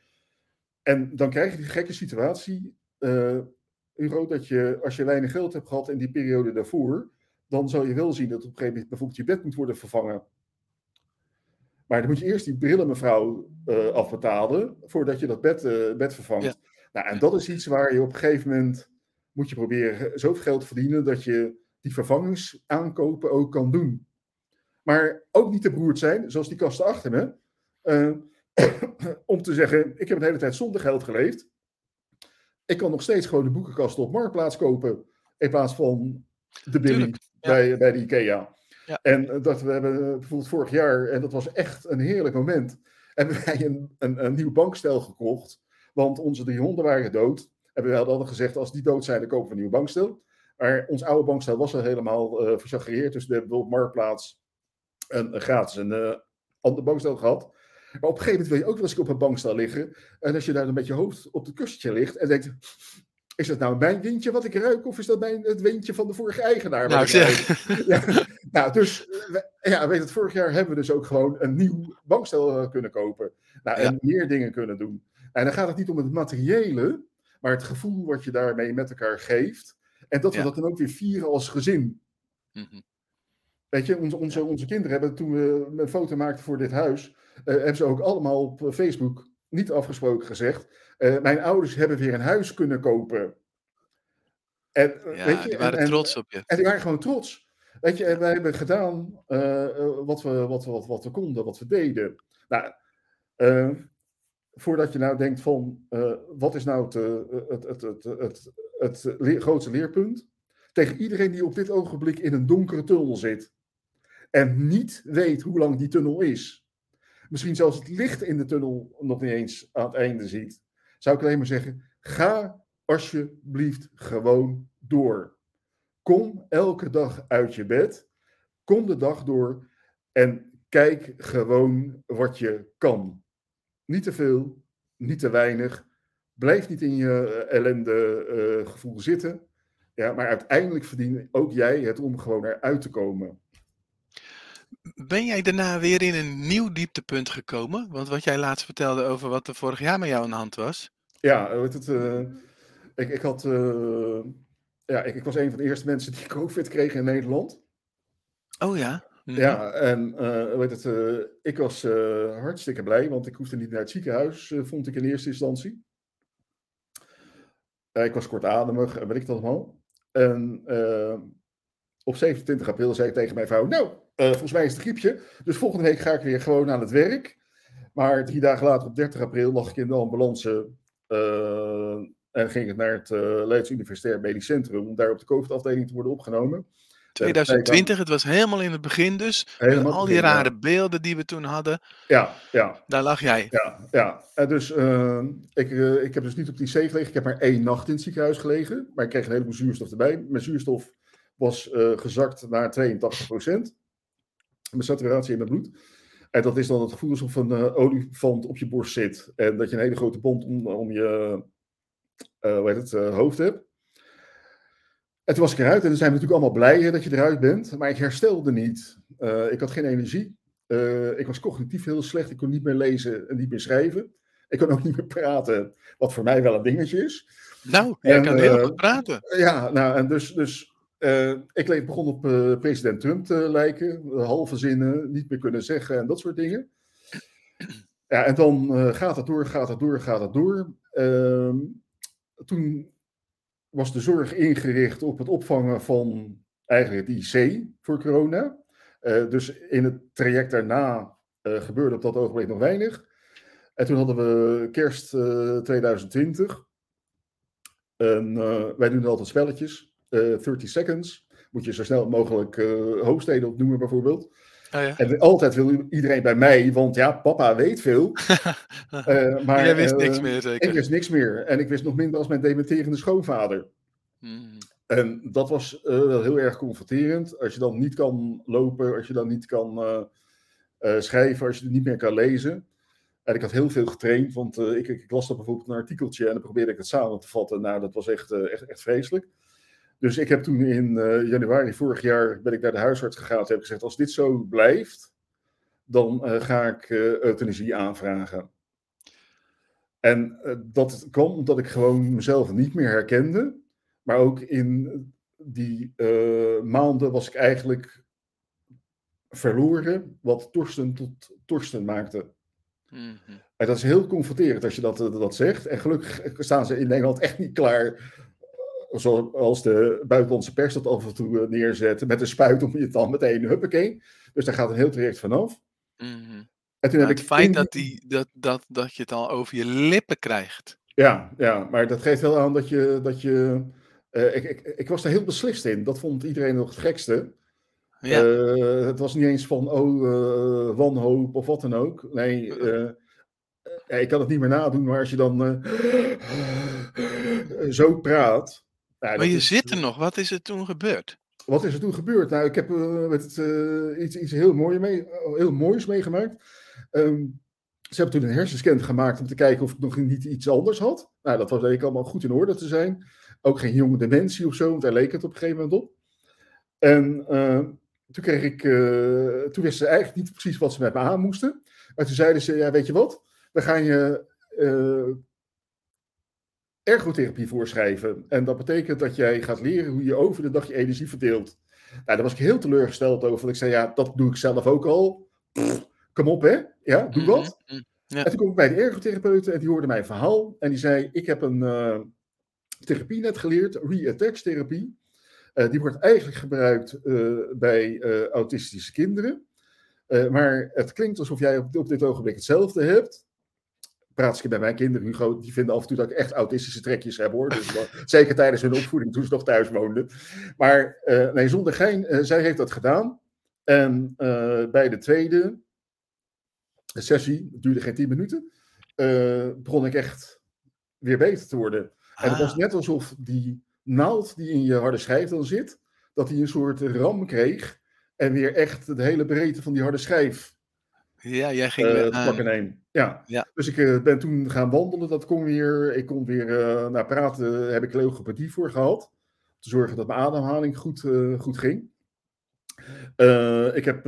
En dan krijg je die gekke situatie, Hugo, dat je als je weinig geld hebt gehad in die periode daarvoor, dan zal je wel zien dat op een gegeven moment bijvoorbeeld je bed moet worden vervangen. Maar dan moet je eerst die brillen, mevrouw, uh, afbetalen voordat je dat bed, uh, bed vervangt. Ja. Nou, en dat is iets waar je op een gegeven moment moet je proberen zoveel geld te verdienen dat je die vervangingsaankopen ook kan doen. Maar ook niet te beroerd zijn, zoals die kasten achter me, uh, om te zeggen, ik heb een hele tijd zonder geld geleefd. Ik kan nog steeds gewoon de boekenkast op Marktplaats kopen. In plaats van de Billy bij, bij de IKEA. Ja. En dat we hebben bijvoorbeeld vorig jaar, en dat was echt een heerlijk moment, hebben wij een, een, een nieuw bankstel gekocht. Want onze drie honden waren dood. En we hadden gezegd, als die dood zijn, dan kopen we een nieuw bankstel. Maar ons oude bankstel was al helemaal uh, versagreerd. Dus we hebben op Marktplaats een, een gratis een uh, ander bankstel gehad. Maar op een gegeven moment wil je ook wel eens op een bankstel liggen. En als je daar dan met je hoofd op het kussentje ligt en denkt... Is dat nou mijn windje wat ik ruik? Of is dat mijn, het windje van de vorige eigenaar? Nou, ik zeg. Ja, nou, dus ja, weet het, vorig jaar hebben we dus ook gewoon een nieuw bankstel eh, kunnen kopen. Nou, en ja. meer dingen kunnen doen. En dan gaat het niet om het materiële, maar het gevoel wat je daarmee met elkaar geeft. En dat we ja. dat dan ook weer vieren als gezin. Mm -hmm. Weet je, onze, onze, onze kinderen hebben toen we een foto maakten voor dit huis, uh, hebben ze ook allemaal op eh, Facebook niet afgesproken gezegd. Uh, mijn ouders hebben weer een huis kunnen kopen. En, ja, weet je, die waren en, trots op je. En die waren gewoon trots. Weet je, en wij hebben gedaan uh, wat, we, wat, we, wat, wat we konden, wat we deden. Nou, voordat je nou denkt van, wat is nou het, het, het, het, het, grootste leerpunt? Tegen iedereen die op dit ogenblik in een donkere tunnel zit en niet weet hoe lang die tunnel is misschien zelfs het licht in de tunnel nog niet eens aan het einde ziet, zou ik alleen maar zeggen: ga alsjeblieft gewoon door. Kom elke dag uit je bed, kom de dag door en kijk gewoon wat je kan. Niet te veel, niet te weinig. Blijf niet in je eh, ellende uh, gevoel zitten. Ja, maar uiteindelijk verdien ook jij het om gewoon eruit te komen ben jij daarna weer in een nieuw dieptepunt gekomen? Want wat jij laatst vertelde over wat er vorig jaar met jou aan de hand was. Ja, het, uh, ik, ik had. Uh, ja, ik, ik, was een van de eerste mensen die COVID kregen in Nederland. Oh ja. Mm -hmm. Ja, en uh, weet het, ik was hartstikke blij, want ik hoefde niet naar het ziekenhuis, vond ik in eerste instantie. ik was kortademig en weet ik dat allemaal. En op 27 april zei ik tegen mijn vrouw: Nou, volgens mij is het een griepje. Dus volgende week ga ik weer gewoon aan het werk. Maar drie dagen later, op 30 april, lag ik in de ambulance. En ging ik naar het Leids Universitair Medisch Centrum. om daar op de COVID-afdeling te worden opgenomen. 2020, het was helemaal in het begin dus. Helemaal al die rare ja. beelden die we toen hadden. Ja, ja. Daar lag jij. Ja, ja. En dus uh, ik, uh, ik heb dus niet op die C gelegen. Ik heb maar één nacht in het ziekenhuis gelegen. Maar ik kreeg een heleboel zuurstof erbij. Mijn zuurstof was uh, gezakt naar 82 procent met saturatie in het bloed. En dat is dan het gevoel alsof een uh, olifant op je borst zit. En dat je een hele grote bond om, om je hoe heet het, hoofd hebt. En toen was ik eruit en dan zijn we natuurlijk allemaal blij dat je eruit bent. Maar ik herstelde niet. ik had geen energie. ik was cognitief heel slecht. Ik kon niet meer lezen en niet meer schrijven. Ik kon ook niet meer praten. Wat voor mij wel een dingetje is. Nou, jij kan heel goed praten. Ja, nou, en dus, dus uh, ik begon op uh, president Trump te lijken. Halve zinnen, niet meer kunnen zeggen en dat soort dingen. Ja, en dan uh, gaat het door, gaat het door, gaat het door. Ehm, toen was de zorg ingericht op het opvangen van eigenlijk het IC voor corona. dus in het traject daarna gebeurde op dat ogenblik nog weinig. En toen hadden we kerst 2020. En wij doen altijd spelletjes. 30 seconds. Moet je zo snel mogelijk hoofdsteden opnoemen bijvoorbeeld. Oh ja. En altijd wil iedereen bij mij, want ja, papa weet veel. uh, maar Jij wist niks meer, zeker? Ik wist niks meer. En ik wist nog minder als mijn dementerende schoonvader. Mm. En dat was uh, wel heel erg confronterend. Als je dan niet kan lopen, als je dan niet kan schrijven, als je het niet meer kan lezen. En ik had heel veel getraind, want ik, ik, las dan bijvoorbeeld een artikeltje en dan probeerde ik het samen te vatten. Nou, dat was echt, echt, echt vreselijk. Dus ik heb toen in januari vorig jaar ben ik naar de huisarts gegaan en heb gezegd, als dit zo blijft, dan ga ik euthanasie aanvragen. En dat kwam omdat ik gewoon mezelf niet meer herkende. Maar ook in die uh, maanden was ik eigenlijk verloren wat Torsten tot Torsten maakte. Mm -hmm. En dat is heel confronterend als je dat, eh, dat zegt. En gelukkig staan ze in Nederland echt niet klaar, eh, zoals de buitenlandse pers dat af en toe neerzet, met een spuit om je dan meteen huppakee. Dus daar gaat een heel traject vanaf. Mm -hmm. en toen heb het ik feit dat, die, dat, dat, dat je het al over je lippen krijgt. Ja, ja, maar dat geeft wel aan dat je, dat je uh, ik, ik, ik, was er heel beslist in. Dat vond iedereen nog het gekste. Ja. Uh, het was niet eens van, oh, uh, wanhoop of wat dan ook. Nee, ik kan het niet meer nadoen, maar als je dan zo praat. Nou, maar je is, zit er nog. Wat is er toen gebeurd? Wat is er toen gebeurd? Nou, ik heb met, iets, iets heel, mooi mee, heel moois meegemaakt. Um, ze hebben toen een hersenscan gemaakt om te kijken of ik nog niet iets anders had. Nou, dat was eigenlijk allemaal goed in orde te zijn. Ook geen jonge dementie of zo, want daar leek het op een gegeven moment op. En uh, toen kreeg ik, toen wisten ze eigenlijk niet precies wat ze met me aan moesten. Maar toen zeiden ze, ja weet je wat, we gaan je ergotherapie voorschrijven. En dat betekent dat jij gaat leren hoe je over de dag je energie verdeelt. Nou, daar was ik heel teleurgesteld over. Want ik zei, ja, dat doe ik zelf ook al. kom op hè, ja, doe dat. Mm -hmm. ja. En toen kwam ik bij de ergotherapeut en die hoorde mijn verhaal. En die zei, ik heb een therapie net geleerd, re-attach therapie. Uh, die wordt eigenlijk gebruikt uh, bij autistische kinderen. maar het klinkt alsof jij op, op, dit ogenblik hetzelfde hebt. Praat ik bij mijn kinderen, Hugo, die vinden af en toe dat ik echt autistische trekjes heb hoor. Dus, zeker tijdens hun opvoeding toen ze nog thuis woonden. Maar nee, zonder gein, zij heeft dat gedaan. En bij de tweede sessie, het duurde geen tien minuten, begon ik echt weer beter te worden. En het was ah. net alsof die naald die in je harde schijf dan zit, dat hij een soort ram kreeg en weer echt de hele breedte van die harde schijf ja, jij ging uh, pakken nemen. Ja. ja. Dus ik uh, ben toen gaan wandelen. Dat kon weer. Ik kon weer uh, naar praten. Heb ik logopedie voor gehad. Om te zorgen dat mijn ademhaling goed, goed ging. ik heb,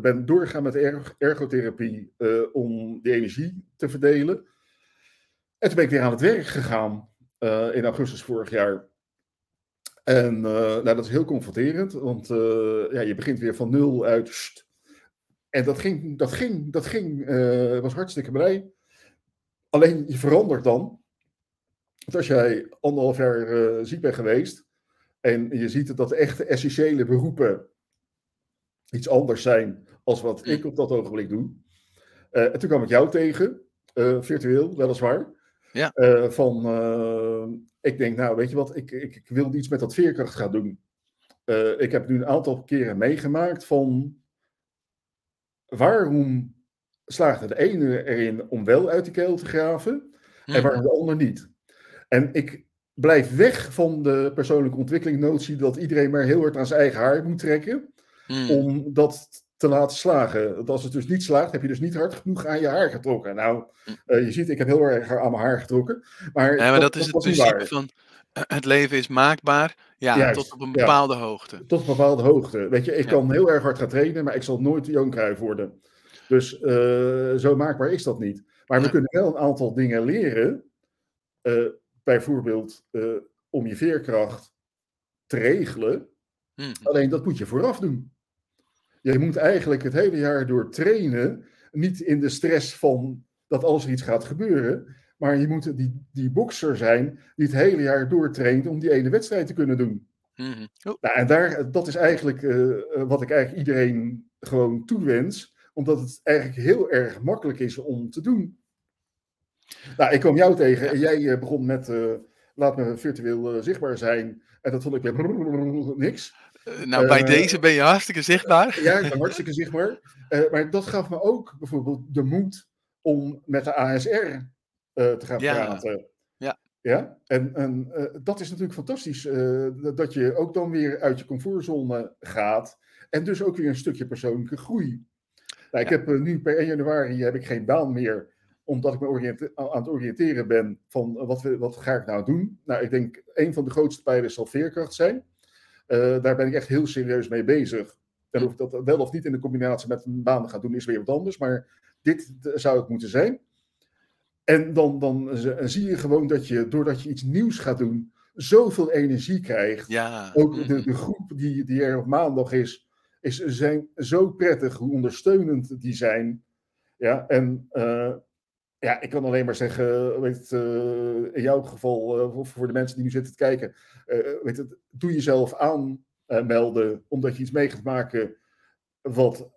ben doorgegaan met erg ergotherapie om de energie te verdelen. En toen ben ik weer aan het werk gegaan. Eh, in augustus vorig jaar. En nou, dat is heel confronterend, want ja, je begint weer van nul uit. En dat ging, dat ging, dat ging, was hartstikke blij. Alleen je verandert dan. Want als jij anderhalf jaar ziek bent geweest en je ziet dat de echte essentiële beroepen iets anders zijn als wat ik op dat ogenblik doe. en toen kwam ik jou tegen, virtueel weliswaar. Ja. Uh, van, uh, ik denk, nou, weet je wat, ik, ik, ik wil iets met dat veerkracht gaan doen. Uh, ik heb nu een aantal keren meegemaakt van waarom slaagt de ene erin om wel uit de keel te graven en waarom de ander niet. En ik blijf weg van de persoonlijke ontwikkeling notie dat iedereen maar heel hard aan zijn eigen haar moet trekken. Hmm. Om dat te laten slagen. Want als het dus niet slaagt, heb je dus niet hard genoeg aan je haar getrokken. Nou, uh, je ziet, ik heb heel erg aan mijn haar getrokken. Maar, ja, maar dat, dat is het principe van eh, het leven is maakbaar, ja, tot op een bepaalde hoogte. Tot op een bepaalde hoogte. Weet je, ik kan heel erg hard gaan trainen, maar ik zal nooit Johan Cruijff worden. Dus uh, zo maakbaar is dat niet. Maar we kunnen wel een aantal dingen leren. Uh, bijvoorbeeld om je veerkracht te regelen. Hmm. Alleen dat moet je vooraf doen. Je moet eigenlijk het hele jaar door trainen, niet in de stress van dat als er iets gaat gebeuren, maar je moet die, die bokser zijn die het hele jaar door traint om die ene wedstrijd te kunnen doen. Mm oh. nou, en daar, dat is eigenlijk uh, wat ik eigenlijk iedereen gewoon toewens, omdat het eigenlijk heel erg makkelijk is om te doen. Nou, ik kwam jou tegen en jij begon met laat me virtueel zichtbaar zijn. En dat vond ik weer niks. nou, bij deze ben je hartstikke zichtbaar. ja, ik ben hartstikke zichtbaar. maar dat gaf me ook bijvoorbeeld de moed om met de ASR te gaan praten. Ja, en, en uh, dat is natuurlijk fantastisch. Uh, dat je ook dan weer uit je comfortzone gaat. En dus ook weer een stukje persoonlijke groei. Nou, ik heb nu per 1 januari heb ik geen baan meer. Omdat ik me aan het oriënteren ben van wat, wat ga ik nou doen. Nou, ik denk een van de grootste pijlers zal veerkracht zijn. daar ben ik echt heel serieus mee bezig. En of ik dat wel of niet in de combinatie met een baan ga doen, is weer wat anders. Maar dit zou het moeten zijn. En dan, dan zie je gewoon dat je, doordat je iets nieuws gaat doen, zoveel energie krijgt. Ja. Ook de, mm-hmm. de groep die, die er op maandag is, is, zijn zo prettig, hoe ondersteunend die zijn. Ja, en uh, ja, ik kan alleen maar zeggen, weet uh, in jouw geval, uh, voor de mensen die nu zitten te kijken, weet het, doe jezelf aanmelden, omdat je iets mee gaat maken wat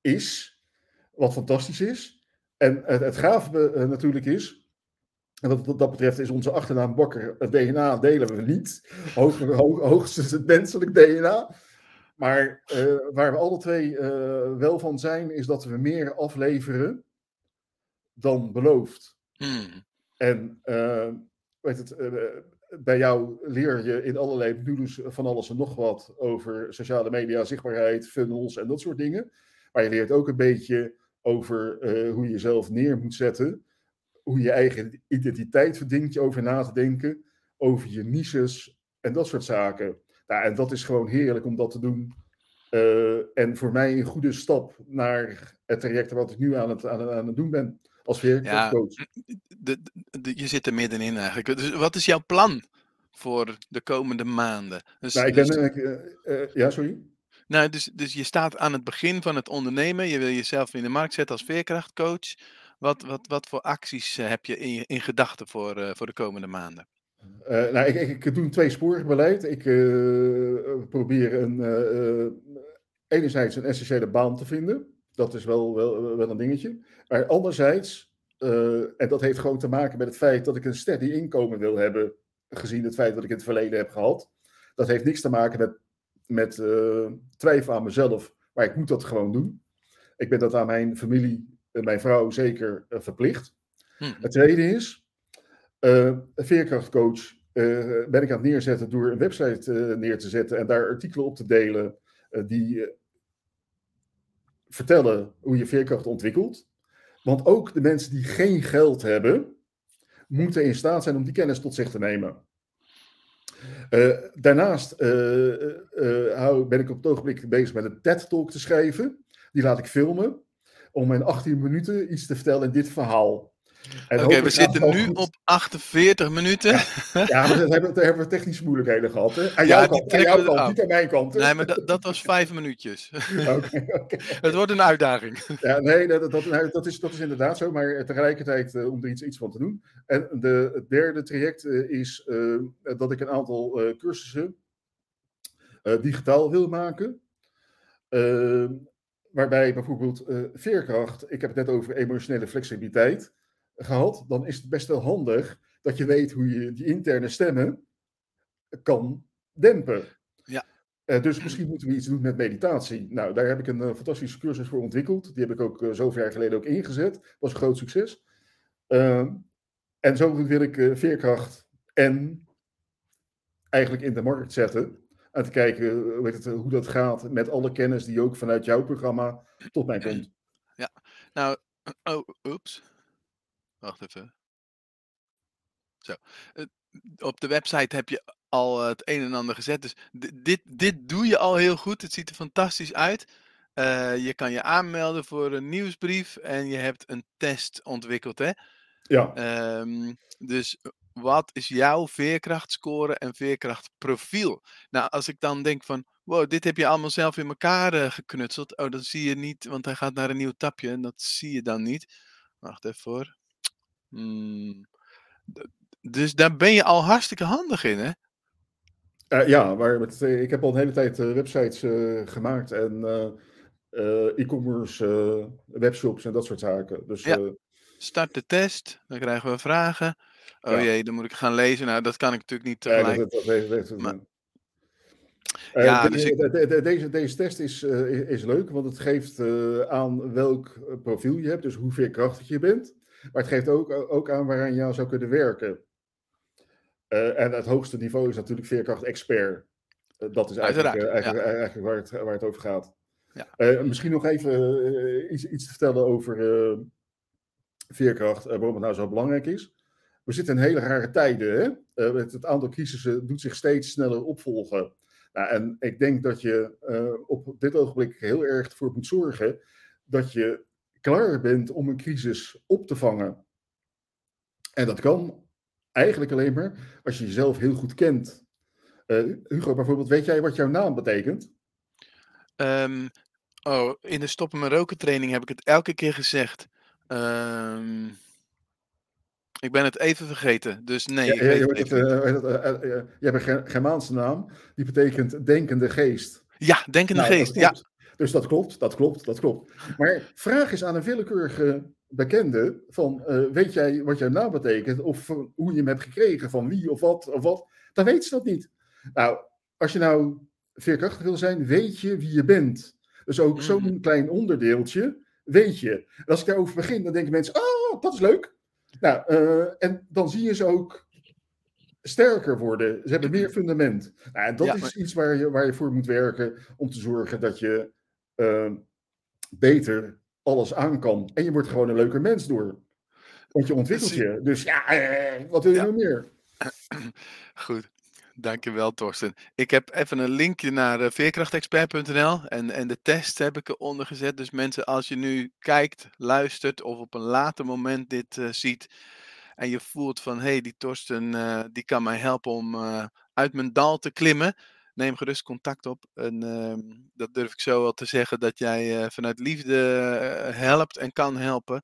is, wat fantastisch is. En het, het gave uh, natuurlijk is, en wat, dat betreft is onze achternaam Bakker, het DNA delen we niet. Hoog, hoog, hoogstens het menselijk DNA. Maar uh, waar we alle twee uh, wel van zijn, is dat we meer afleveren dan beloofd. Hmm. En weet het, bij jou leer je in allerlei modules van alles en nog wat over sociale media, zichtbaarheid, funnels en dat soort dingen. Maar je leert ook een beetje over uh, hoe je jezelf neer moet zetten, hoe je eigen identiteit verdient je over na te denken, over je niches en dat soort zaken. Nou, en dat is gewoon heerlijk om dat te doen. Uh, en voor mij een goede stap naar het traject wat ik nu aan het, aan, aan het doen ben als veerkrachtcoach. Ja, de, de, je zit er middenin eigenlijk. Dus wat is jouw plan voor de komende maanden? Dus, nou, ik ben, dus... uh, ja, sorry? Nou, dus, dus je staat aan het begin van het ondernemen. Je wil jezelf in de markt zetten als veerkrachtcoach. Wat, wat, wat voor acties eh, heb je in, in gedachten voor, uh, voor de komende maanden? Uh, nou, ik, ik, ik doe een tweesporig beleid. Ik probeer een, enerzijds een essentiële baan te vinden. Dat is wel, wel, wel een dingetje. Maar anderzijds, en dat heeft gewoon te maken met het feit dat ik een steady inkomen wil hebben. Gezien het feit dat ik in het verleden heb gehad. Dat heeft niks te maken met met uh, twijfel aan mezelf, maar ik moet dat gewoon doen. Ik ben dat aan mijn familie, en mijn vrouw zeker uh, verplicht. Hm. Het tweede is, uh, veerkrachtcoach ben ik aan het neerzetten door een website neer te zetten en daar artikelen op te delen die vertellen hoe je veerkracht ontwikkelt. Want ook de mensen die geen geld hebben, moeten in staat zijn om die kennis tot zich te nemen. Uh, daarnaast uh, uh, ben ik op het ogenblik bezig met een TED-talk te schrijven. Die laat ik filmen. Om in 18 minuten iets te vertellen in dit verhaal. Oké, we zitten nu op 48 minuten. Ja, maar daar hebben, hebben, we technische moeilijkheden gehad. Hè? Aan jouw kant, aan jouw kant niet aan mijn kant. Nee, maar dat, dat was vijf minuutjes. Oké, okay, Het wordt een uitdaging. Ja, nee, dat, dat, dat, is, dat is inderdaad zo, maar tegelijkertijd uh, om er iets, iets van te doen. En de, het derde traject uh, is uh, dat ik een aantal cursussen digitaal wil maken. waarbij bijvoorbeeld veerkracht, ik heb het net over emotionele flexibiliteit gehad, dan is het best wel handig dat je weet hoe je die interne stemmen kan dempen. Ja. Uh, dus misschien moeten we iets doen met meditatie. Nou, daar heb ik een uh, fantastische cursus voor ontwikkeld. Die heb ik ook uh, zoveel jaar geleden ook ingezet. Was een groot succes. Ehm, en zo wil ik veerkracht en eigenlijk in de markt zetten. En te kijken weet het, hoe dat gaat met alle kennis die ook vanuit jouw programma tot mij komt. Ja, nou, oh, oeps. Wacht even. Zo. Op de website heb je al het een en ander gezet. Dus dit, dit doe je al heel goed. Het ziet er fantastisch uit. Uh, je kan je aanmelden voor een nieuwsbrief en je hebt een test ontwikkeld, hè? Ja. Um, dus wat is jouw veerkrachtscore en veerkrachtprofiel? Nou, als ik dan denk van, wow, dit heb je allemaal zelf in elkaar uh, geknutseld. Oh, dat zie je niet, want hij gaat naar een nieuw tapje en dat zie je dan niet. Wacht even voor. Mm, dus daar ben je al hartstikke handig in, hè? Uh, ja, maar met, ik heb al een hele tijd uh, websites uh, gemaakt en e-commerce webshops en dat soort zaken. Dus ja. start de test, dan krijgen we vragen. Oh Ja. jee, dan moet ik gaan lezen. Nou, dat kan ik natuurlijk niet tegelijk. dat, dat, dat, dat, dat- Maar- Eh, Ja, de- dus ik- deze, deze test is, eh, is, leuk, want het geeft eh, aan welk eh, profiel je hebt, dus hoe veerkrachtig je bent. Maar het geeft ook, ook aan waaraan je aan zou kunnen werken. Eh, en het hoogste niveau is natuurlijk veerkracht expert. Eh, dat is eigenlijk, eh, eigenlijk, eigenlijk waar, het, waar het over gaat. Ja. Misschien nog even iets, iets te vertellen over veerkracht, waarom het nou zo belangrijk is. We zitten in hele rare tijden. Hè? Het, het aantal crisissen doet zich steeds sneller opvolgen. Nou, en ik denk dat je op dit ogenblik heel erg ervoor moet zorgen dat je klaar bent om een crisis op te vangen. En dat kan eigenlijk alleen maar als je jezelf heel goed kent. Eh, Hugo, bijvoorbeeld, weet jij wat jouw naam betekent? Ehm, oh, in de stoppen met roken training heb ik het elke keer gezegd. Ehm, ik ben het even vergeten, dus nee, Ja, ik weet je, het eh, eh, je hebt een Ger- Germaanse naam, die betekent denkende geest. Ja, denkende Nou, geest. Ja. Dus dat klopt, dat klopt, dat klopt. Maar vraag eens aan een willekeurige bekende van, eh, weet jij wat jouw naam betekent? Of hoe je hem hebt gekregen, van wie of wat of wat? Dan weet ze dat niet. Nou, als je nou veerkrachtig wil zijn, weet je wie je bent. Dus ook Mhm. zo'n klein onderdeeltje weet je. En als ik daarover begin, dan denken mensen, oh, dat is leuk. Nou, eh, en dan zie je ze ook sterker worden. Ze hebben meer fundament. Nou, en dat Ja, is iets waar je, waar je voor moet werken om te zorgen dat je eh, beter alles aan kan. En je wordt gewoon een leuker mens door. Want je ontwikkelt je. Dus ja, eh, wat wil je Ja. nog meer? goed. Dankjewel, Torsten. Ik heb even een linkje naar eh, veerkrachtexpert.nl en, en de test heb ik eronder gezet. Dus mensen, als je nu kijkt, luistert of op een later moment dit eh, ziet en je voelt van, hé, hey, die Torsten, eh, die kan mij helpen om eh, uit mijn dal te klimmen, neem gerust contact op. En ehm, dat durf ik zo wel te zeggen, dat jij eh, vanuit liefde eh, helpt en kan helpen.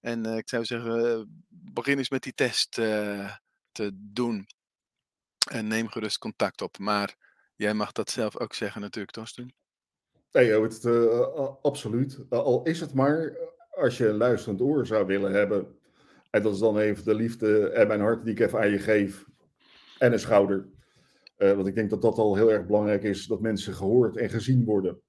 En eh, ik zou zeggen, begin eens met die test te doen. En neem gerust contact op. Maar jij mag dat zelf ook zeggen natuurlijk, Torsten. Nee, a- absoluut. Al is het maar als je een luisterend oor zou willen hebben. En dat is dan even de liefde en mijn hart die ik even aan je geef. En een schouder. Eh, want ik denk dat dat al heel erg belangrijk is, dat mensen gehoord en gezien worden.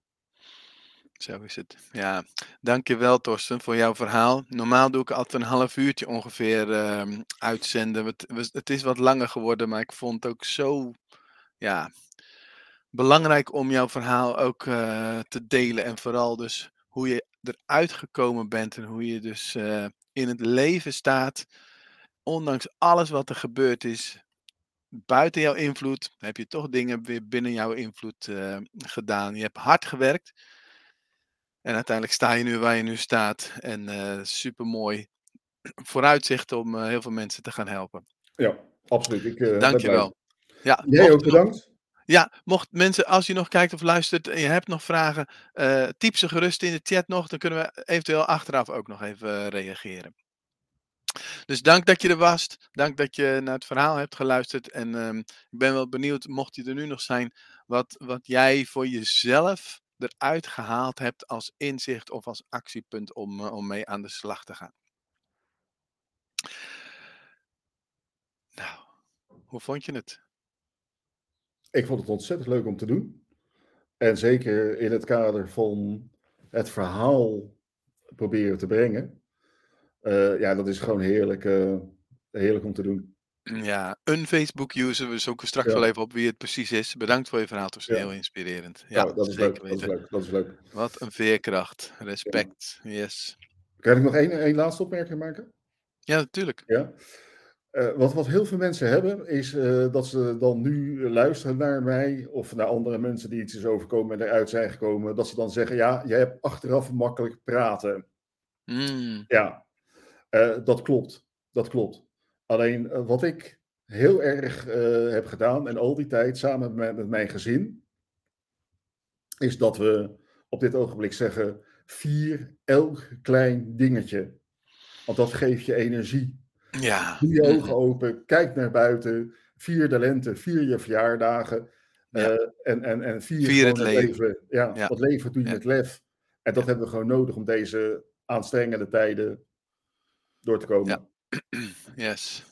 Zo is het. Ja, dankjewel Torsten voor jouw verhaal. Normaal doe ik altijd een half uurtje ongeveer ehm, uitzenden. Het, is wat langer geworden, maar ik vond het ook zo ja, belangrijk om jouw verhaal ook eh, te delen. En vooral dus hoe je eruit gekomen bent en hoe je dus eh, in het leven staat. Ondanks alles wat er gebeurd is, buiten jouw invloed, heb je toch dingen weer binnen jouw invloed eh, gedaan. Je hebt hard gewerkt. En uiteindelijk sta je nu waar je nu staat. En eh super mooi vooruitzicht om eh, heel veel mensen te gaan helpen. Ja, absoluut. Ik, Dankjewel. Ja. Jij ook bedankt. ja, mocht mensen, als je nog kijkt of luistert en je hebt nog vragen, typ ze gerust in de chat nog. Dan kunnen we eventueel achteraf ook nog even reageren. Dus dank dat je er was. Dank dat je naar het verhaal hebt geluisterd. En ehm, ik ben wel benieuwd, mocht je er nu nog zijn, wat, wat jij voor jezelf eruit gehaald hebt als inzicht of als actiepunt om, eh, om mee aan de slag te gaan. Nou, hoe vond je het? Ik vond het ontzettend leuk om te doen. En zeker in het kader van het verhaal proberen te brengen. Eh, ja, dat is gewoon heerlijk, eh, heerlijk om te doen. Ja, een Facebook-user. We zoeken straks Ja. wel even op wie het precies is. Bedankt voor je verhaal, het was Ja. heel inspirerend. Ja, Nou, dat is leuk. Dat is leuk. Dat is leuk. Wat een veerkracht. Respect. Yes. Kan ik nog één, één laatste opmerking maken? Ja, natuurlijk. Ja. Eh, wat, wat heel veel mensen hebben, is dat ze dan nu luisteren naar mij of naar andere mensen die iets is overkomen en eruit zijn gekomen, dat ze dan zeggen, ja, jij hebt achteraf makkelijk praten. Mm, Ja, eh, dat klopt. Dat klopt. Alleen eh, wat ik heel erg eh, heb gedaan en al die tijd samen met, met mijn gezin, is dat we op dit ogenblik zeggen, vier elk klein dingetje. Want dat geeft je energie. ja. Doe je ogen open, kijk naar buiten, vier de lente, vier je verjaardagen. Ja. en, en, en vier, Vier het leven. Ja, Ja. dat leven doe je Ja. met lef. En dat hebben we gewoon nodig om deze aanstrengende tijden door te komen. Yes.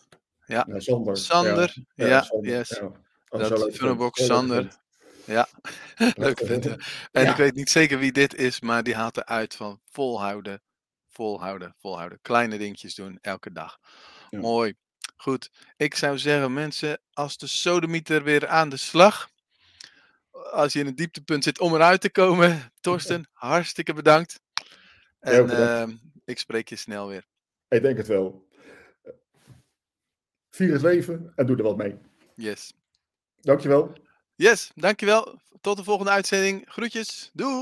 Ja. Ja, Sander. Sander. Ja, Sander, yes. ja. Oh, Dat Sander. Ja, leuk ja. En Ja. ik weet niet zeker wie dit is, maar die haalt eruit van volhouden, volhouden, volhouden. Kleine dingetjes doen elke dag. Ja. Mooi. Goed. Ik zou zeggen, mensen, als de sodemieter weer aan de slag. Als je in een dieptepunt zit om eruit te komen. Torsten, hartstikke bedankt. En bedankt. ehm, ik spreek je snel weer. Ik denk het wel. Vier het leven en doe er wat mee. Yes. Dankjewel. Yes, dankjewel. Tot de volgende uitzending. Groetjes. Doei.